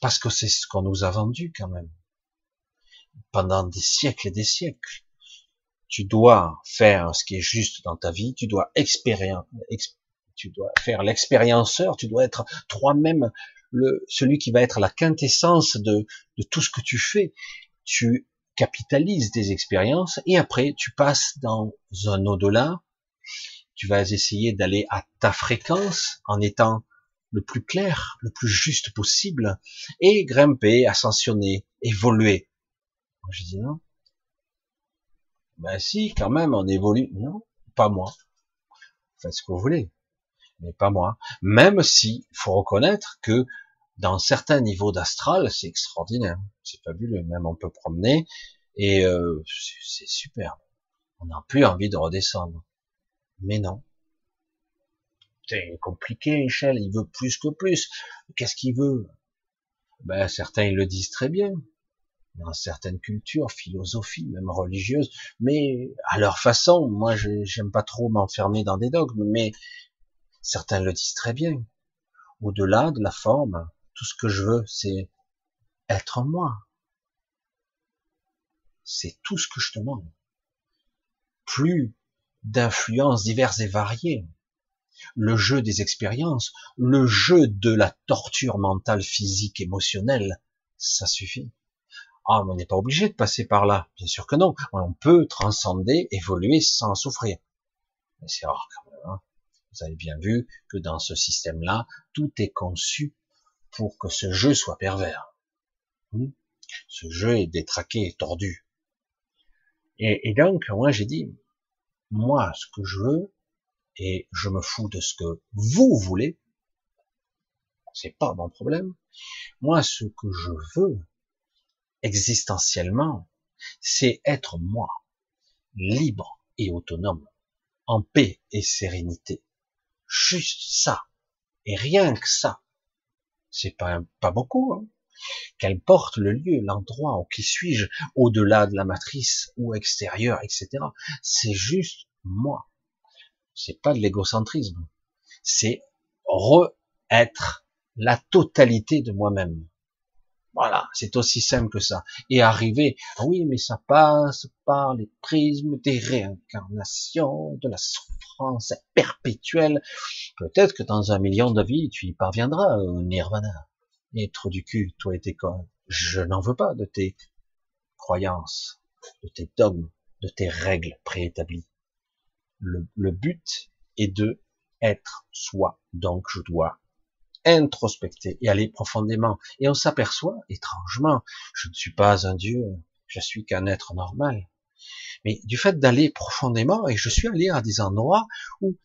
parce que c'est ce qu'on nous a vendu quand même. Pendant des siècles et des siècles. Tu dois faire ce qui est juste dans ta vie, tu dois tu dois faire l'expérienceur, tu dois être toi-même le, celui qui va être la quintessence de, de tout ce que tu fais. Tu capitalises des expériences et après tu passes dans un au-delà. Tu vas essayer d'aller à ta fréquence en étant le plus clair, le plus juste possible et grimper, ascensionner, évoluer. Je dis non. Ben si, quand même, on évolue. Non, pas moi. Faites ce que vous voulez mais pas moi. Même si, faut reconnaître que dans certains niveaux d'astral, c'est extraordinaire, c'est fabuleux. Même on peut promener et euh, c'est super. On n'a plus envie de redescendre. Mais non. C'est compliqué, Michel. Il veut plus que plus. Qu'est-ce qu'il veut? Ben certains ils le disent très bien. Dans certaines cultures, philosophies, même religieuses, mais à leur façon. Moi, j'aime pas trop m'enfermer dans des dogmes, mais Certains le disent très bien. Au-delà de la forme, tout ce que je veux, c'est être moi. C'est tout ce que je demande. Plus d'influences diverses et variées. Le jeu des expériences, le jeu de la torture mentale, physique, émotionnelle, ça suffit. Ah, mais on n'est pas obligé de passer par là. Bien sûr que non. On peut transcender, évoluer sans souffrir. Mais c'est rare quand même. Hein. Vous avez bien vu que dans ce système-là, tout est conçu pour que ce jeu soit pervers. Hmm? Ce jeu est détraqué et tordu. Et, donc, moi j'ai dit, moi ce que je veux, et je me fous de ce que vous voulez, c'est pas mon problème. Moi, ce que je veux, existentiellement, c'est être moi, libre et autonome, en paix et sérénité. Juste ça. Et rien que ça. C'est pas, pas beaucoup, hein. Qu'elle porte le lieu, l'endroit, où qui suis-je, au-delà de la matrice, ou extérieur, etc. C'est juste moi. C'est pas de l'égocentrisme. C'est re-être la totalité de moi-même. Voilà, c'est aussi simple que ça. Et arriver, ah oui, mais ça passe par les prismes des réincarnations, de la souffrance perpétuelle. Peut-être que dans un million de vies, tu y parviendras au nirvana. Et trop du cul, toi et tes corps. Je n'en veux pas de tes croyances, de tes dogmes, de tes règles préétablies. Le, le but est de être soi. Donc je dois introspecter et aller profondément. Et on s'aperçoit, étrangement, je ne suis pas un dieu, je suis qu'un être normal. Mais du fait d'aller profondément, et je suis allé à des endroits où,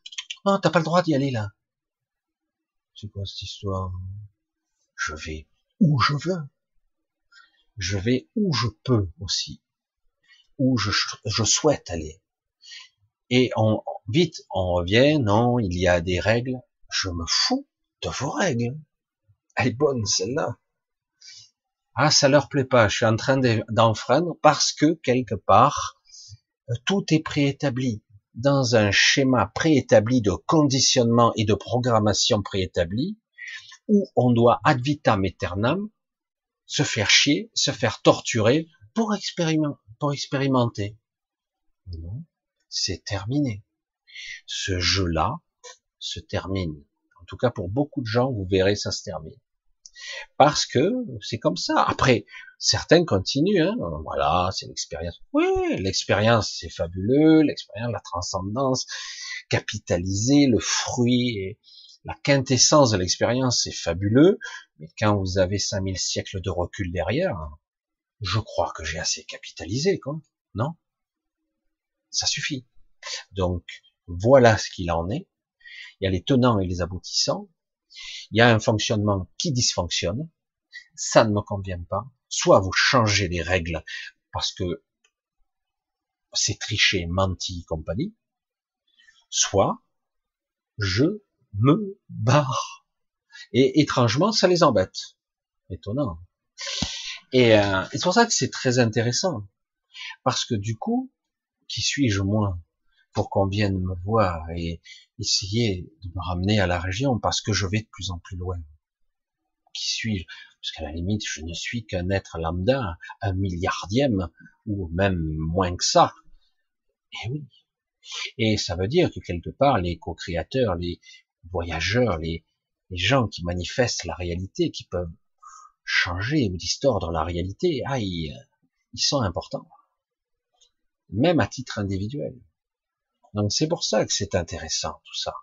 non, t'as pas le droit d'y aller là. C'est quoi cette histoire? Je vais où je veux. Je vais où je peux aussi. Où je, je souhaite aller. Et on, vite, on revient, non, il y a des règles. Je me fous de vos règles. Elle est bonne, celle-là. Ah, ça leur plaît pas. Je suis en train d'enfreindre parce que quelque part, euh, tout est préétabli dans un schéma préétabli de conditionnement et de programmation préétabli où on doit ad vitam aeternam se faire chier, se faire torturer pour, expérimenter. Pour expérimenter. Non, c'est terminé. Ce jeu-là se termine tout cas pour beaucoup de gens, vous verrez, ça se termine. Parce que c'est comme ça. Après, certains continuent. Hein. Voilà, c'est l'expérience. Oui, l'expérience, c'est fabuleux. L'expérience, la transcendance, capitaliser le fruit et la quintessence de l'expérience, c'est fabuleux. Mais quand vous avez 5000 siècles de recul derrière, Je crois que j'ai assez capitalisé, quoi. Non? Ça suffit. Donc, voilà ce qu'il en est. Il y a les tenants et les aboutissants. Il y a un fonctionnement qui dysfonctionne. Ça ne me convient pas. Soit vous changez les règles parce que c'est triché, menti, compagnie. Soit je me barre. Et étrangement, ça les embête. Étonnant. Et euh, c'est pour ça que c'est très intéressant. Parce que du coup, qui suis-je moi? Pour qu'on vienne me voir et essayer de me ramener à la région parce que je vais de plus en plus loin. Qui suis-je? Parce qu'à la limite, je ne suis qu'un être lambda, un milliardième, ou même moins que ça. Et oui. Et ça veut dire que quelque part, les co-créateurs, les voyageurs, les, les gens qui manifestent la réalité, qui peuvent changer ou distordre la réalité, ah, ils sont importants même à titre individuel. Donc c'est pour ça que c'est intéressant tout ça.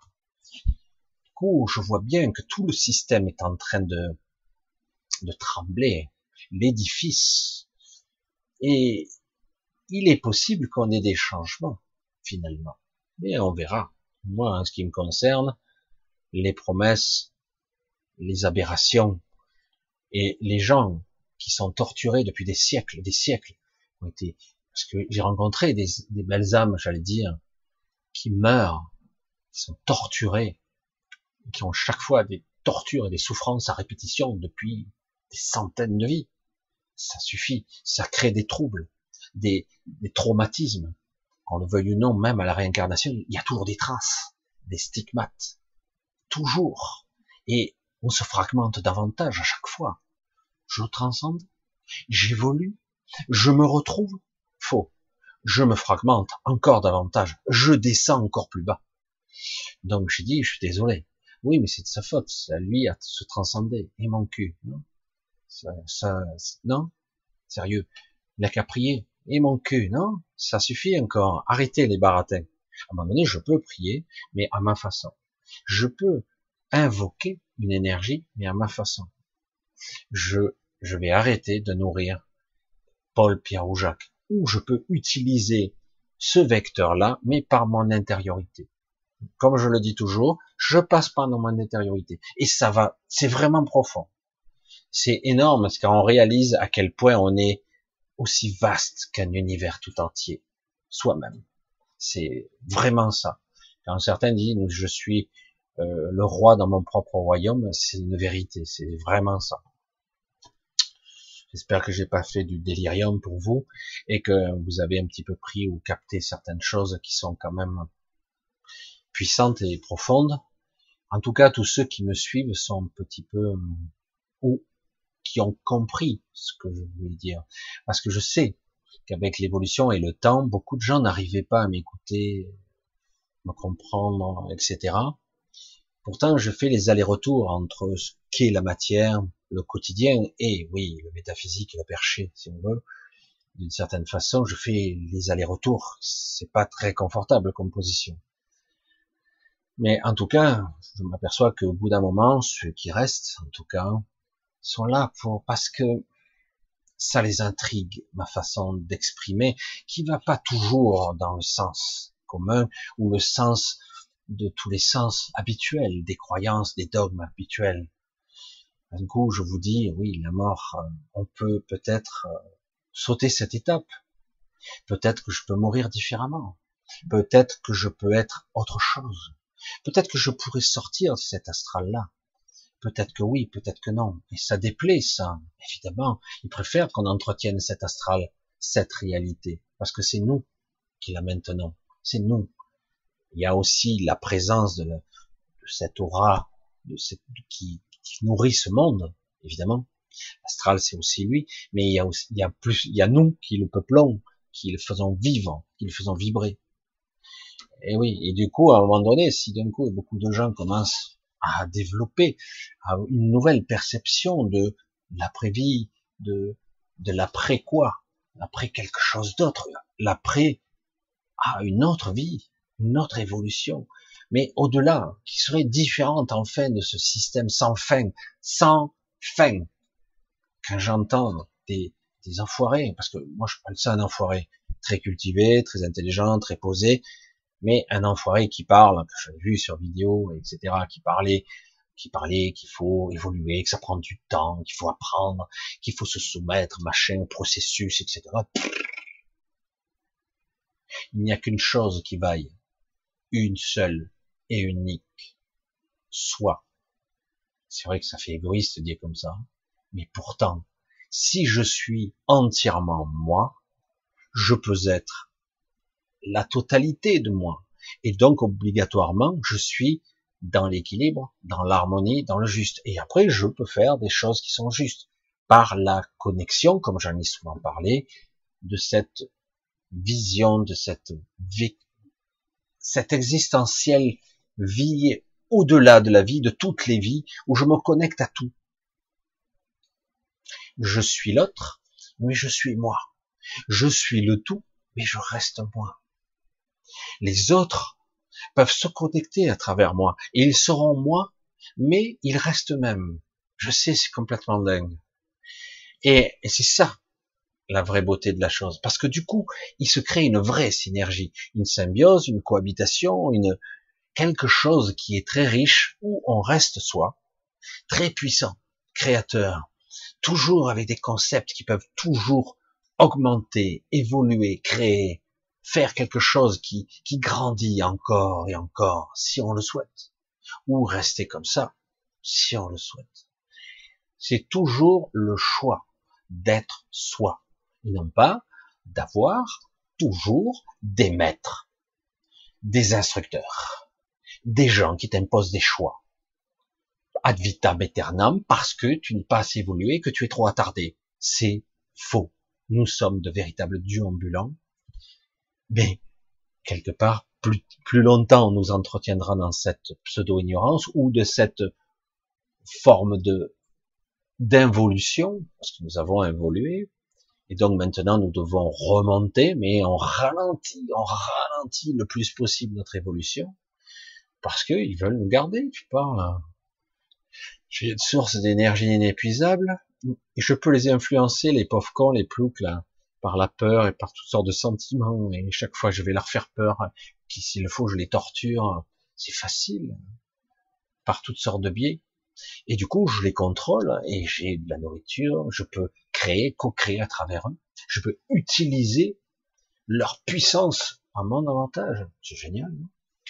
Du coup, je vois bien que tout le système est en train de, de trembler, l'édifice, et il est possible qu'on ait des changements finalement, mais on verra. Moi, en ce qui me concerne, les promesses, les aberrations et les gens qui sont torturés depuis des siècles, des siècles, ont été parce que j'ai rencontré des, belles âmes, j'allais dire, qui meurent, qui sont torturées, qui ont chaque fois des tortures et des souffrances à répétition depuis des centaines de vies. Ça suffit, ça crée des troubles, des, des traumatismes. Qu'on le veuille ou non, même à la réincarnation, il y a toujours des traces, des stigmates. Toujours. Et on se fragmente davantage à chaque fois. Je transcende, j'évolue, je me retrouve, Faux. Je me fragmente encore davantage. Je descends encore plus bas. Donc j'ai dit, je suis désolé. Oui, mais c'est de sa faute. À lui à se transcender. Et mon cul. Non, ça, ça, non? Sérieux. Il n'a qu'à prier. Et mon cul. Non? Ça suffit encore. Arrêtez les baratins. À un moment donné, je peux prier, mais à ma façon. Je peux invoquer une énergie, mais à ma façon. Je, je vais arrêter de nourrir Paul, Pierre ou Jacques où je peux utiliser ce vecteur-là, mais par mon intériorité. Comme je le dis toujours, je passe par mon intériorité. Et ça va, c'est vraiment profond. C'est énorme parce qu'on réalise à quel point on est aussi vaste qu'un univers tout entier, soi-même. C'est vraiment ça. Quand certains disent je suis euh, le roi dans mon propre royaume, c'est une vérité, c'est vraiment ça. J'espère que j'ai pas fait du délirium pour vous et que vous avez un petit peu pris ou capté certaines choses qui sont quand même puissantes et profondes. En tout cas, tous ceux qui me suivent sont un petit peu ou qui ont compris ce que je voulais dire, parce que je sais qu'avec l'évolution et le temps, beaucoup de gens n'arrivaient pas à m'écouter, me comprendre, etc. Pourtant, je fais les allers-retours entre ce qu'est la matière, le quotidien et, oui, le métaphysique le perché, si on veut. D'une certaine façon, je fais les allers-retours. C'est pas très confortable comme position. Mais en tout cas, je m'aperçois qu'au bout d'un moment, ceux qui restent, en tout cas, sont là pour, parce que ça les intrigue, ma façon d'exprimer, qui va pas toujours dans le sens commun ou le sens de tous les sens habituels, des croyances, des dogmes habituels. Du coup, je vous dis, oui, la mort, euh, on peut peut-être euh, sauter cette étape. Peut-être que je peux mourir différemment. Peut-être que je peux être autre chose. Peut-être que je pourrais sortir de cet astral-là. Peut-être que oui, peut-être que non. Et ça déplaît, ça. Évidemment, ils préfèrent qu'on entretienne cet astral, cette réalité. Parce que c'est nous qui la maintenons. C'est nous il y a aussi la présence de, cette aura de cette, qui, nourrit ce monde, évidemment. L'astral, c'est aussi lui, mais il y a aussi, il y a plus, il y a nous qui le peuplons, qui le faisons vivre, qui le faisons vibrer. Et oui, et du coup, à un moment donné, si d'un coup beaucoup de gens commencent à développer une nouvelle perception de l'après-vie, de, de l'après quoi, l'après quelque chose d'autre, l'après à une autre vie, une autre évolution, mais au-delà, qui serait différente enfin de ce système sans fin, sans fin? Quand j'entends des, des enfoirés, parce que moi je parle ça un enfoiré, très cultivé, très intelligent, très posé, mais un enfoiré qui parle, que j'ai vu sur vidéo, etc., qui parlait, qui parlait qu'il faut évoluer, que ça prend du temps, qu'il faut apprendre, qu'il faut se soumettre, machin, au processus, etc. Il n'y a qu'une chose qui vaille, une seule et unique, soit. C'est vrai que ça fait égoïste de dire comme ça, mais pourtant, si je suis entièrement moi, je peux être la totalité de moi. Et donc, obligatoirement, je suis dans l'équilibre, dans l'harmonie, dans le juste. Et après, je peux faire des choses qui sont justes par la connexion, comme j'en ai souvent parlé, de cette vision, de cette vie, cette existentielle vie au-delà de la vie, de toutes les vies, où je me connecte à tout. Je suis l'autre, mais je suis moi. Je suis le tout, mais je reste moi. Les autres peuvent se connecter à travers moi, et ils seront moi, mais ils restent eux-mêmes. Je sais, c'est complètement dingue. Et, et c'est ça, la vraie beauté de la chose. Parce que du coup, il se crée une vraie synergie, une symbiose, une cohabitation, une, quelque chose qui est très riche, où on reste soi, très puissant, créateur, toujours avec des concepts qui peuvent toujours augmenter, évoluer, créer, faire quelque chose qui, qui grandit encore et encore, si on le souhaite, ou rester comme ça, si on le souhaite. C'est toujours le choix d'être soi, et non pas d'avoir toujours des maîtres, des instructeurs, des gens qui t'imposent des choix, ad vitam aeternam parce que tu n'es pas assez évolué, que tu es trop attardé. C'est faux. Nous sommes de véritables dieux ambulants. Mais, quelque part, plus, plus longtemps on nous entretiendra dans cette pseudo-ignorance ou de cette forme de d'involution, parce que nous avons évolué, et donc maintenant nous devons remonter, mais on ralentit, on ralentit le plus possible notre évolution, parce qu'ils veulent nous garder, tu parles. J'ai une source d'énergie inépuisable, je peux les influencer, les pauvres cons, les ploucs, là, par la peur et par toutes sortes de sentiments, et chaque fois je vais leur faire peur, puis s'il le faut, je les torture, c'est facile, par toutes sortes de biais. Et du coup, je les contrôle, et j'ai de la nourriture, je peux créer, co-créer à travers eux, je peux utiliser leur puissance à mon avantage. C'est génial,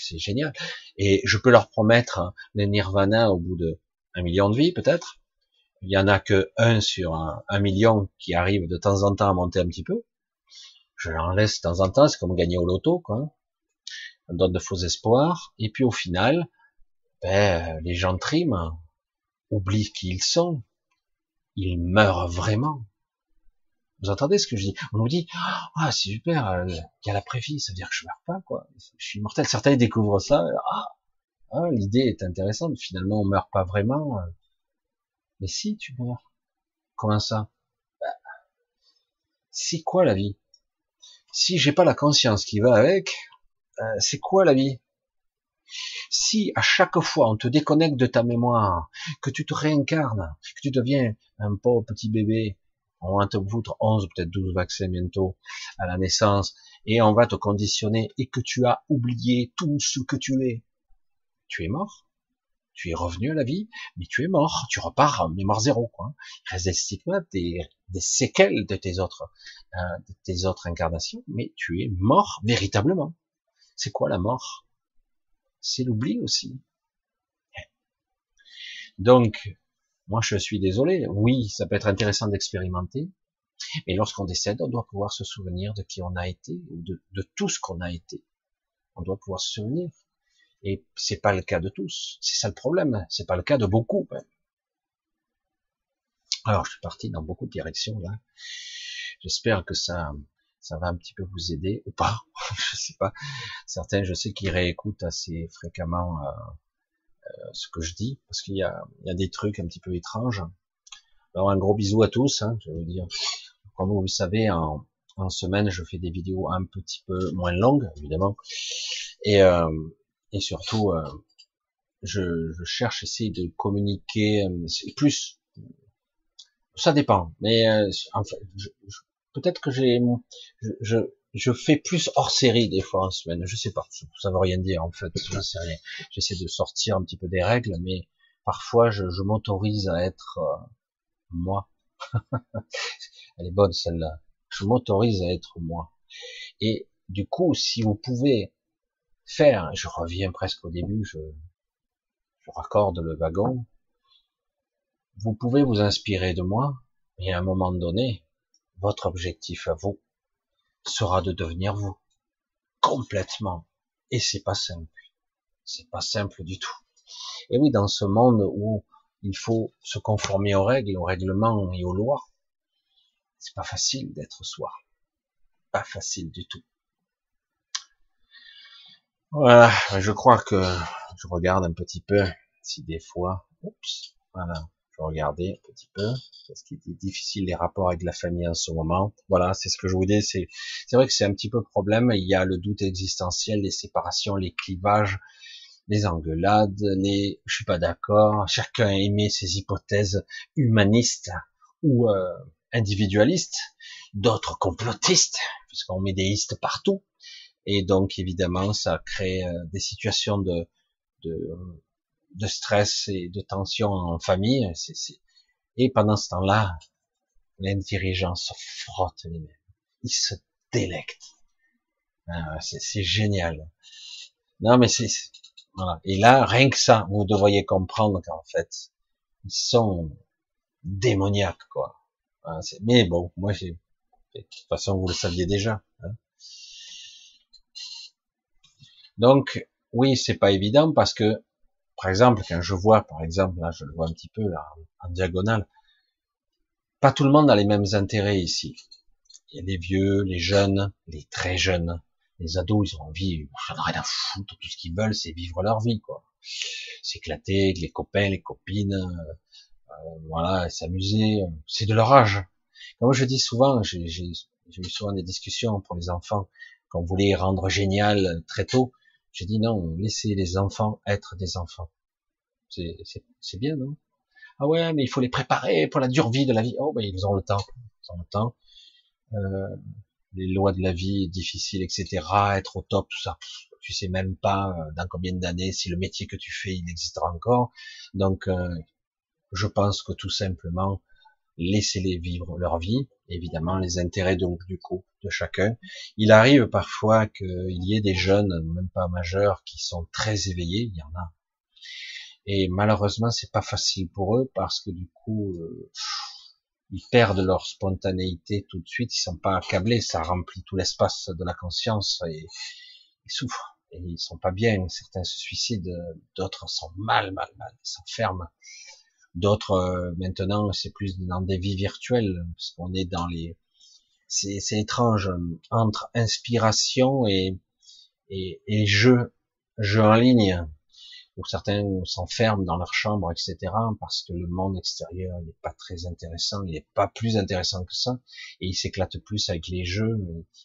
c'est génial. Et je peux leur promettre le nirvana au bout de un million de vies peut-être. Il y en a que un sur un, million qui arrive de temps en temps à monter un petit peu. Je leur laisse de temps en temps, c'est comme gagner au loto, quoi. On donne de faux espoirs. Et puis au final, ben, les gens triment, oublient qui ils sont. Ils meurent vraiment. Vous entendez ce que je dis? On nous dit ah c'est super, il y a la prévie, ça veut dire que je meurs pas quoi. Je suis immortel. Certains découvrent ça. Ah ah, l'idée est intéressante. Finalement, on meurt pas vraiment. Mais si tu meurs, comment ça? Bah, C'est quoi la vie? Si j'ai pas la conscience qui va avec, euh, c'est quoi la vie? Si à chaque fois on te déconnecte de ta mémoire, que tu te réincarnes, que tu deviens un pauvre petit bébé, on va te foutre 11, peut-être 12 vaccins bientôt à la naissance, et on va te conditionner, et que tu as oublié tout ce que tu es, tu es mort, tu es revenu à la vie, mais tu es mort, tu repars en mémoire zéro, quoi. Il reste des des, séquelles de tes autres, euh, de tes autres incarnations, mais tu es mort véritablement. C'est quoi la mort? C'est l'oubli aussi. Donc, moi je suis désolé, oui, ça peut être intéressant d'expérimenter, mais lorsqu'on décède, on doit pouvoir se souvenir de qui on a été, de, de tout ce qu'on a été. On doit pouvoir se souvenir. Et c'est pas le cas de tous. C'est ça le problème. C'est pas le cas de beaucoup. Alors, je suis parti dans beaucoup de directions là. J'espère que ça, ça va un petit peu vous aider ou pas. je sais pas. Certains, je sais qu'ils réécoutent assez fréquemment euh, ce que je dis parce qu'il y a, il y a des trucs un petit peu étranges. Alors, un gros bisou à tous. Hein, je veux dire, comme vous le savez, en, en semaine, je fais des vidéos un petit peu moins longues, évidemment. Et euh, et surtout, euh, je, je, cherche, essayer de communiquer euh, plus Ça dépend, mais euh, en fait, peut-être que j'ai, je, je, je, fais plus hors série des fois en semaine. Je sais pas, ça veut rien dire en fait. Je sais rien. J'essaie de sortir un petit peu des règles, mais parfois je, je m'autorise à être euh, moi. Elle est bonne celle-là. Je m'autorise à être moi. Et du coup, si vous pouvez faire, je reviens presque au début, je, je raccorde le wagon, vous pouvez vous inspirer de moi, et à un moment donné, votre objectif à vous sera de devenir vous. Complètement. Et c'est pas simple. C'est pas simple du tout. Et oui, dans ce monde où il faut se conformer aux règles, aux règlements et aux lois, c'est pas facile d'être soi. Pas facile du tout. Voilà, je crois que je regarde un petit peu si des fois, oups, voilà, je regarder un petit peu parce qu'il est difficile les rapports avec la famille en ce moment. Voilà, c'est ce que je vous dis. C'est c'est vrai que c'est un petit peu problème. Il y a le doute existentiel, les séparations, les clivages, les engueulades, les je suis pas d'accord. Chacun aimé ses hypothèses humanistes ou euh, individualistes, d'autres complotistes, puisqu'on met des listes partout. Et donc évidemment, ça crée euh, des situations de, de de stress et de tension en famille. Et pendant ce temps-là, dirigeants se frottent les mains. Ils se délectent. Ah, c'est génial. Non, mais c'est, voilà. Et là, rien que ça, vous devriez comprendre qu'en fait, ils sont démoniaques, quoi. Ah, mais bon, moi, j'ai, de toute façon, vous le saviez déjà. Hein. Donc, oui, c'est pas évident parce que par exemple, quand je vois, par exemple, là, je le vois un petit peu, là, en diagonale, pas tout le monde a les mêmes intérêts ici. Il y a les vieux, les jeunes, les très jeunes. Les ados, ils ont envie, ils n'ont rien à foutre, tout ce qu'ils veulent, c'est vivre leur vie, quoi. S'éclater avec les copains, les copines, euh, voilà, s'amuser, c'est de leur âge. Comme je dis souvent, j'ai eu souvent des discussions pour les enfants, qu'on voulait rendre génial très tôt, j'ai dit non, laissez les enfants être des enfants. C'est bien, non? Ah ouais, mais il faut les préparer pour la dure vie de la vie. Oh, ben ils ont le temps. Ils ont le temps. Euh, les lois de la vie difficiles, etc. Être au top, tout ça. Tu sais même pas euh, dans combien d'années si le métier que tu fais il existera encore. Donc, euh, je pense que tout simplement, laissez-les vivre leur vie, évidemment les intérêts donc du coup de chacun. Il arrive parfois qu'il y ait des jeunes, même pas majeurs, qui sont très éveillés, il y en a. Et malheureusement, c'est pas facile pour eux parce que du coup, euh, ils perdent leur spontanéité tout de suite. Ils sont pas accablés, ça remplit tout l'espace de la conscience et ils souffrent et ils sont pas bien. Certains se suicident, d'autres sont mal, mal, mal, s'enferment. D'autres, euh, maintenant, c'est plus dans des vies virtuelles, parce qu'on est dans les... C'est, étrange, entre inspiration et, et, et jeu, jeu en ligne, où certains s'enferment dans leur chambre, etc., parce que le monde extérieur n'est pas très intéressant, il n'est pas plus intéressant que ça, et ils s'éclatent plus avec les jeux,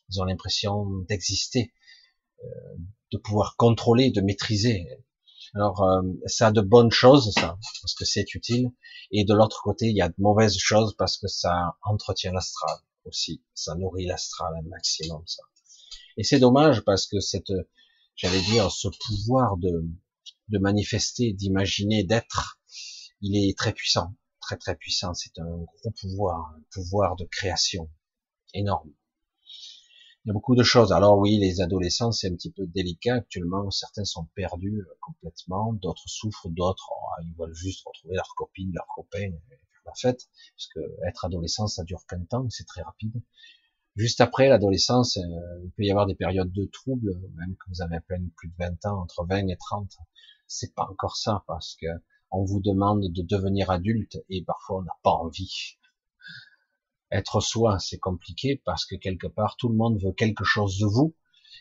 ils ont l'impression d'exister, euh, de pouvoir contrôler, de maîtriser. Alors, euh, ça a de bonnes choses, ça, parce que c'est utile. Et de l'autre côté, il y a de mauvaises choses parce que ça entretient l'astral aussi. Ça nourrit l'astral un maximum, ça. Et c'est dommage parce que cette, j'allais dire, ce pouvoir de, de manifester, d'imaginer, d'être, il est très puissant, très très puissant. C'est un gros pouvoir, un pouvoir de création énorme. Il y a beaucoup de choses. Alors oui, les adolescents, c'est un petit peu délicat actuellement. Certains sont perdus euh, complètement, d'autres souffrent, d'autres, oh, ils veulent juste retrouver leur copine, leur copain, faire la fête. Parce que être adolescent, ça dure qu'un temps, c'est très rapide. Juste après l'adolescence, euh, il peut y avoir des périodes de troubles, même que vous avez à peine plus de 20 ans, entre 20 et 30. C'est pas encore ça, parce que on vous demande de devenir adulte et parfois on n'a pas envie être soi, c'est compliqué parce que quelque part tout le monde veut quelque chose de vous.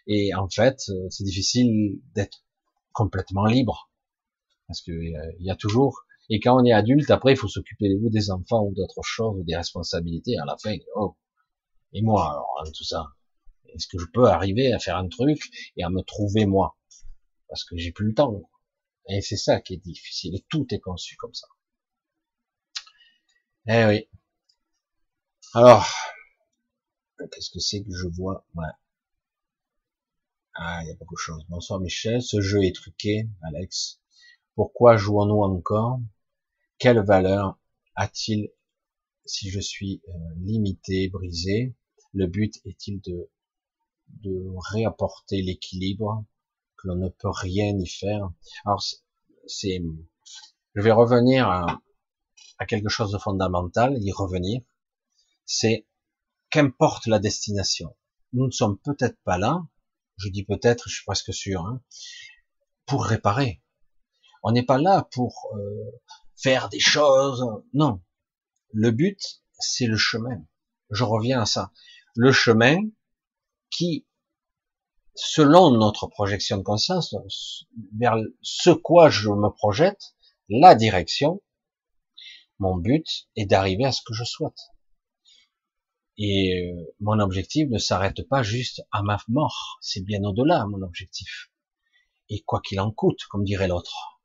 Et en fait euh, c'est difficile d'être complètement libre. Parce que euh, il y a toujours et quand on est adulte après il faut s'occuper de vous des enfants ou d'autres choses ou des responsabilités à la fin oh et moi alors hein, tout ça est-ce que je peux arriver à faire un truc et à me trouver moi? Parce que j'ai plus le temps. Et c'est ça qui est difficile et tout est conçu comme ça. Eh oui Alors, qu'est-ce que c'est que je vois? Ouais. Ah, il y a beaucoup de choses. Bonsoir Michel, ce jeu est truqué, Alex. Pourquoi jouons-nous encore? Quelle valeur a-t-il si je suis euh, limité, brisé? Le but est-il de, de réapporter l'équilibre que l'on ne peut rien y faire? Alors, c'est, je vais revenir à, à quelque chose de fondamental, y revenir. C'est qu'importe la destination. Nous ne sommes peut-être pas là, je dis peut-être, je suis presque sûr, hein, pour réparer. On n'est pas là pour euh, faire des choses. Non. Le but, c'est le chemin. Je reviens à ça. Le chemin qui, selon notre projection de conscience, vers ce quoi je me projette, la direction, mon but est d'arriver à ce que je souhaite. Et euh, mon objectif ne s'arrête pas juste à ma mort, c'est bien au-delà mon objectif. Et quoi qu'il en coûte, comme dirait l'autre.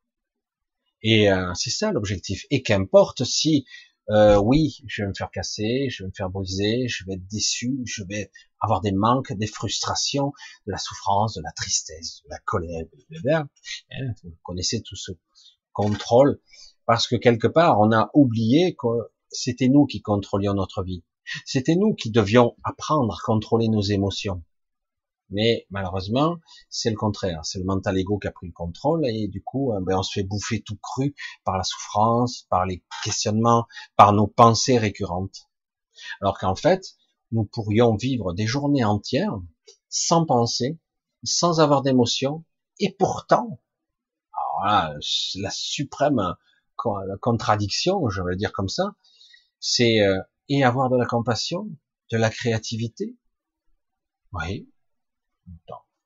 Et euh, c'est ça l'objectif. Et qu'importe si, euh, oui, je vais me faire casser, je vais me faire briser, je vais être déçu, je vais avoir des manques, des frustrations, de la souffrance, de la tristesse, de la colère, hein, vous connaissez tout ce contrôle, parce que quelque part, on a oublié que c'était nous qui contrôlions notre vie. C'était nous qui devions apprendre à contrôler nos émotions. Mais malheureusement, c'est le contraire. C'est le mental ego qui a pris le contrôle et du coup, euh, ben, on se fait bouffer tout cru par la souffrance, par les questionnements, par nos pensées récurrentes. Alors qu'en fait, nous pourrions vivre des journées entières sans penser, sans avoir d'émotion, et pourtant, la suprême contradiction, je vais dire comme ça, c'est euh, et avoir de la compassion, de la créativité. Oui.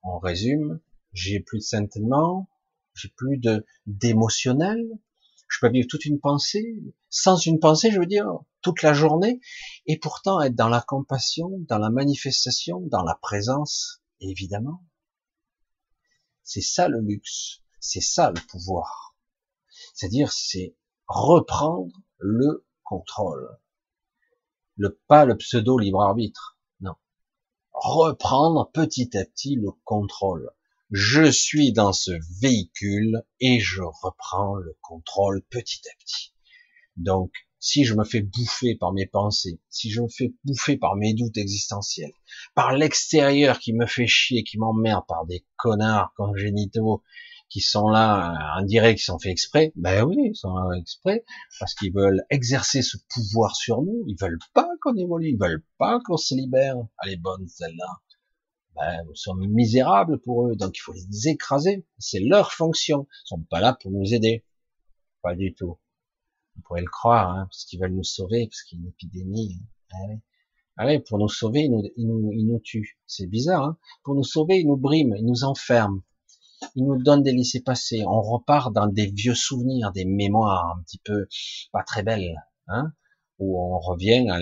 On résume, j'ai plus de sentiments, j'ai plus de d'émotionnel. Je peux vivre toute une pensée, sans une pensée, je veux dire, toute la journée, et pourtant être dans la compassion, dans la manifestation, dans la présence, évidemment. C'est ça le luxe, c'est ça le pouvoir. C'est-à-dire, c'est reprendre le contrôle le pas le pseudo libre arbitre. Non. Reprendre petit à petit le contrôle. Je suis dans ce véhicule et je reprends le contrôle petit à petit. Donc, si je me fais bouffer par mes pensées, si je me fais bouffer par mes doutes existentiels, par l'extérieur qui me fait chier, qui m'emmerde, par des connards congénitaux qui sont là, on dirait qu'ils sont fait exprès. Ben oui, ils sont là exprès parce qu'ils veulent exercer ce pouvoir sur nous. Ils veulent pas qu'on évolue, ils veulent pas qu'on se libère. Est bonne celle-là. Ben, nous sommes misérables pour eux, donc il faut les écraser. C'est leur fonction. Ils sont pas là pour nous aider. Pas du tout. Vous pourrait le croire, hein, parce qu'ils veulent nous sauver, parce qu'il y a une épidémie. Allez. Allez, pour nous sauver, ils nous, ils ils nous tuent. C'est bizarre, hein Pour nous sauver, ils nous briment, ils nous enferment il nous donne des laissés-passer. On repart dans des vieux souvenirs, des mémoires un petit peu pas très belles, hein, où on revient à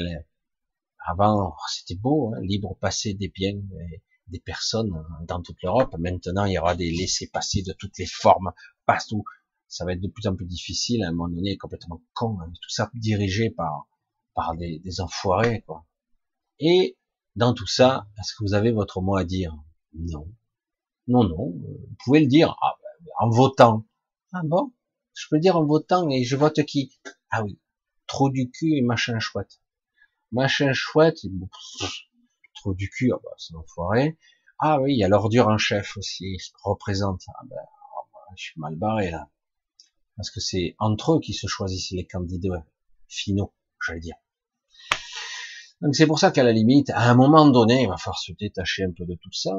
avant, c'était beau, hein, libre passé des biens et des personnes dans toute l'Europe. Maintenant, il y aura des laissés-passer de toutes les formes, partout. Ça va être de plus en plus difficile. À un moment donné, complètement con, hein, tout ça dirigé par par des, des enfoirés, quoi. Et dans tout ça, est-ce que vous avez votre mot à dire? Non. Non, non, vous pouvez le dire ah, ben, en votant. Ah bon? Je peux dire en votant et je vote qui? Ah oui, trop du cul et machin chouette. Machin chouette, trop du cul, ah bah, c'est enfoiré. Ah oui, il y a l'ordure en chef aussi, se représente. Ah ben, bah, je suis mal barré là. Parce que c'est entre eux qui se choisissent les candidats finaux, j'allais dire. Donc c'est pour ça qu'à la limite, à un moment donné, il va falloir se détacher un peu de tout ça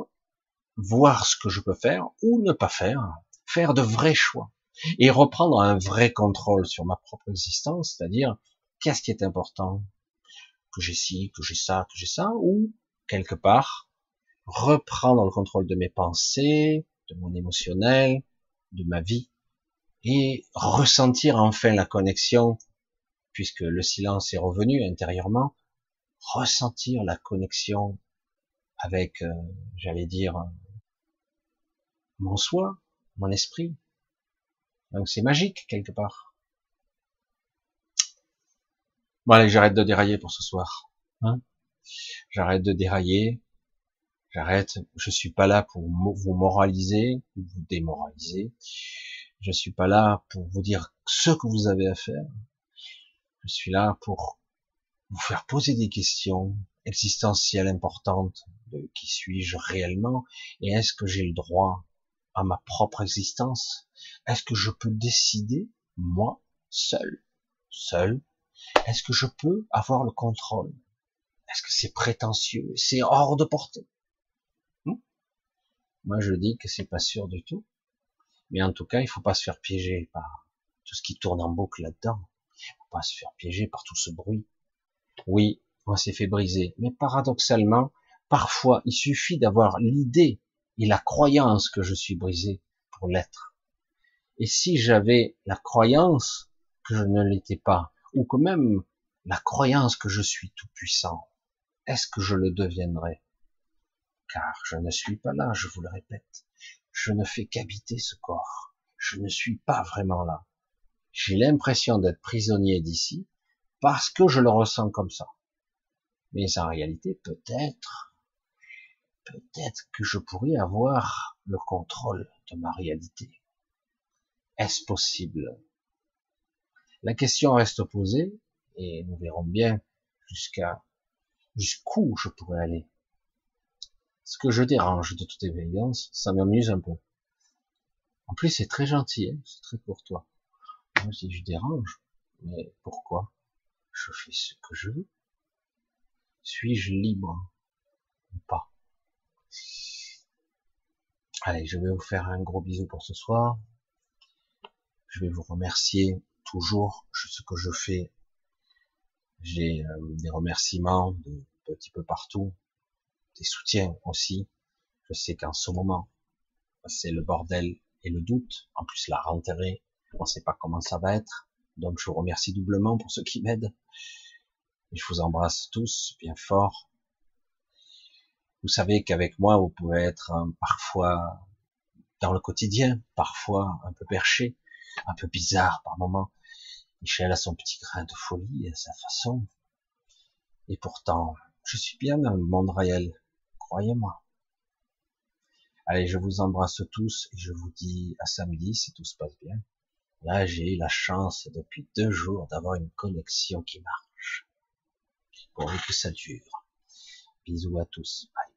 voir ce que je peux faire ou ne pas faire, faire de vrais choix et reprendre un vrai contrôle sur ma propre existence, c'est-à-dire qu'est-ce qui est important, que j'ai ci, que j'ai ça, que j'ai ça, ou quelque part reprendre le contrôle de mes pensées, de mon émotionnel, de ma vie, et ressentir enfin la connexion, puisque le silence est revenu intérieurement, ressentir la connexion avec, euh, j'allais dire, mon soi, mon esprit. Donc c'est magique quelque part. Bon allez, j'arrête de dérailler pour ce soir. Hein j'arrête de dérailler, j'arrête, je suis pas là pour vous moraliser, vous démoraliser, je suis pas là pour vous dire ce que vous avez à faire, je suis là pour vous faire poser des questions existentielles importantes de qui suis-je réellement et est-ce que j'ai le droit à ma propre existence Est-ce que je peux décider, moi, seul, seul? Est-ce que je peux avoir le contrôle? Est-ce que c'est prétentieux C'est hors de portée? Hmm? Moi, je dis que c'est pas sûr du tout. Mais en tout cas, il faut pas se faire piéger par tout ce qui tourne en boucle là-dedans. Il faut pas se faire piéger par tout ce bruit. Oui, on s'est fait briser. Mais paradoxalement, parfois, il suffit d'avoir l'idée et la croyance que je suis brisé pour l'être. Et si j'avais la croyance que je ne l'étais pas, ou que même la croyance que je suis tout puissant, est-ce que je le deviendrais? Car je ne suis pas là, je vous le répète. Je ne fais qu'habiter ce corps. Je ne suis pas vraiment là. J'ai l'impression d'être prisonnier d'ici parce que je le ressens comme ça. Mais en réalité, peut-être peut-être que je pourrais avoir le contrôle de ma réalité. Est-ce possible? La question reste posée et nous verrons bien jusqu'à jusqu'où je pourrais aller. Ce que je dérange de toute évidence, ça m'amuse un peu. En plus, c'est très gentil, hein, c'est très pour toi. Moi, si je dérange, mais pourquoi? Je fais ce que je veux. Suis-je libre ou pas? Allez, je vais vous faire un gros bisou pour ce soir. Je vais vous remercier toujours ce que je fais. J'ai euh, des remerciements de petit peu partout, des soutiens aussi. Je sais qu'en ce moment, c'est le bordel et le doute. En plus, la rentrée, on ne sait pas comment ça va être. Donc, je vous remercie doublement pour ceux qui m'aident. je vous embrasse tous bien fort. Vous savez qu'avec moi, vous pouvez être hein, parfois dans le quotidien, parfois un peu perché, un peu bizarre par moments. Michel a son petit grain de folie à sa façon. Et pourtant, je suis bien dans le monde réel, croyez-moi. Allez, je vous embrasse tous et je vous dis à samedi si tout se passe bien. Là, j'ai eu la chance depuis deux jours d'avoir une connexion qui marche. Pourvu que ça dure. Bisous à tous. Bye.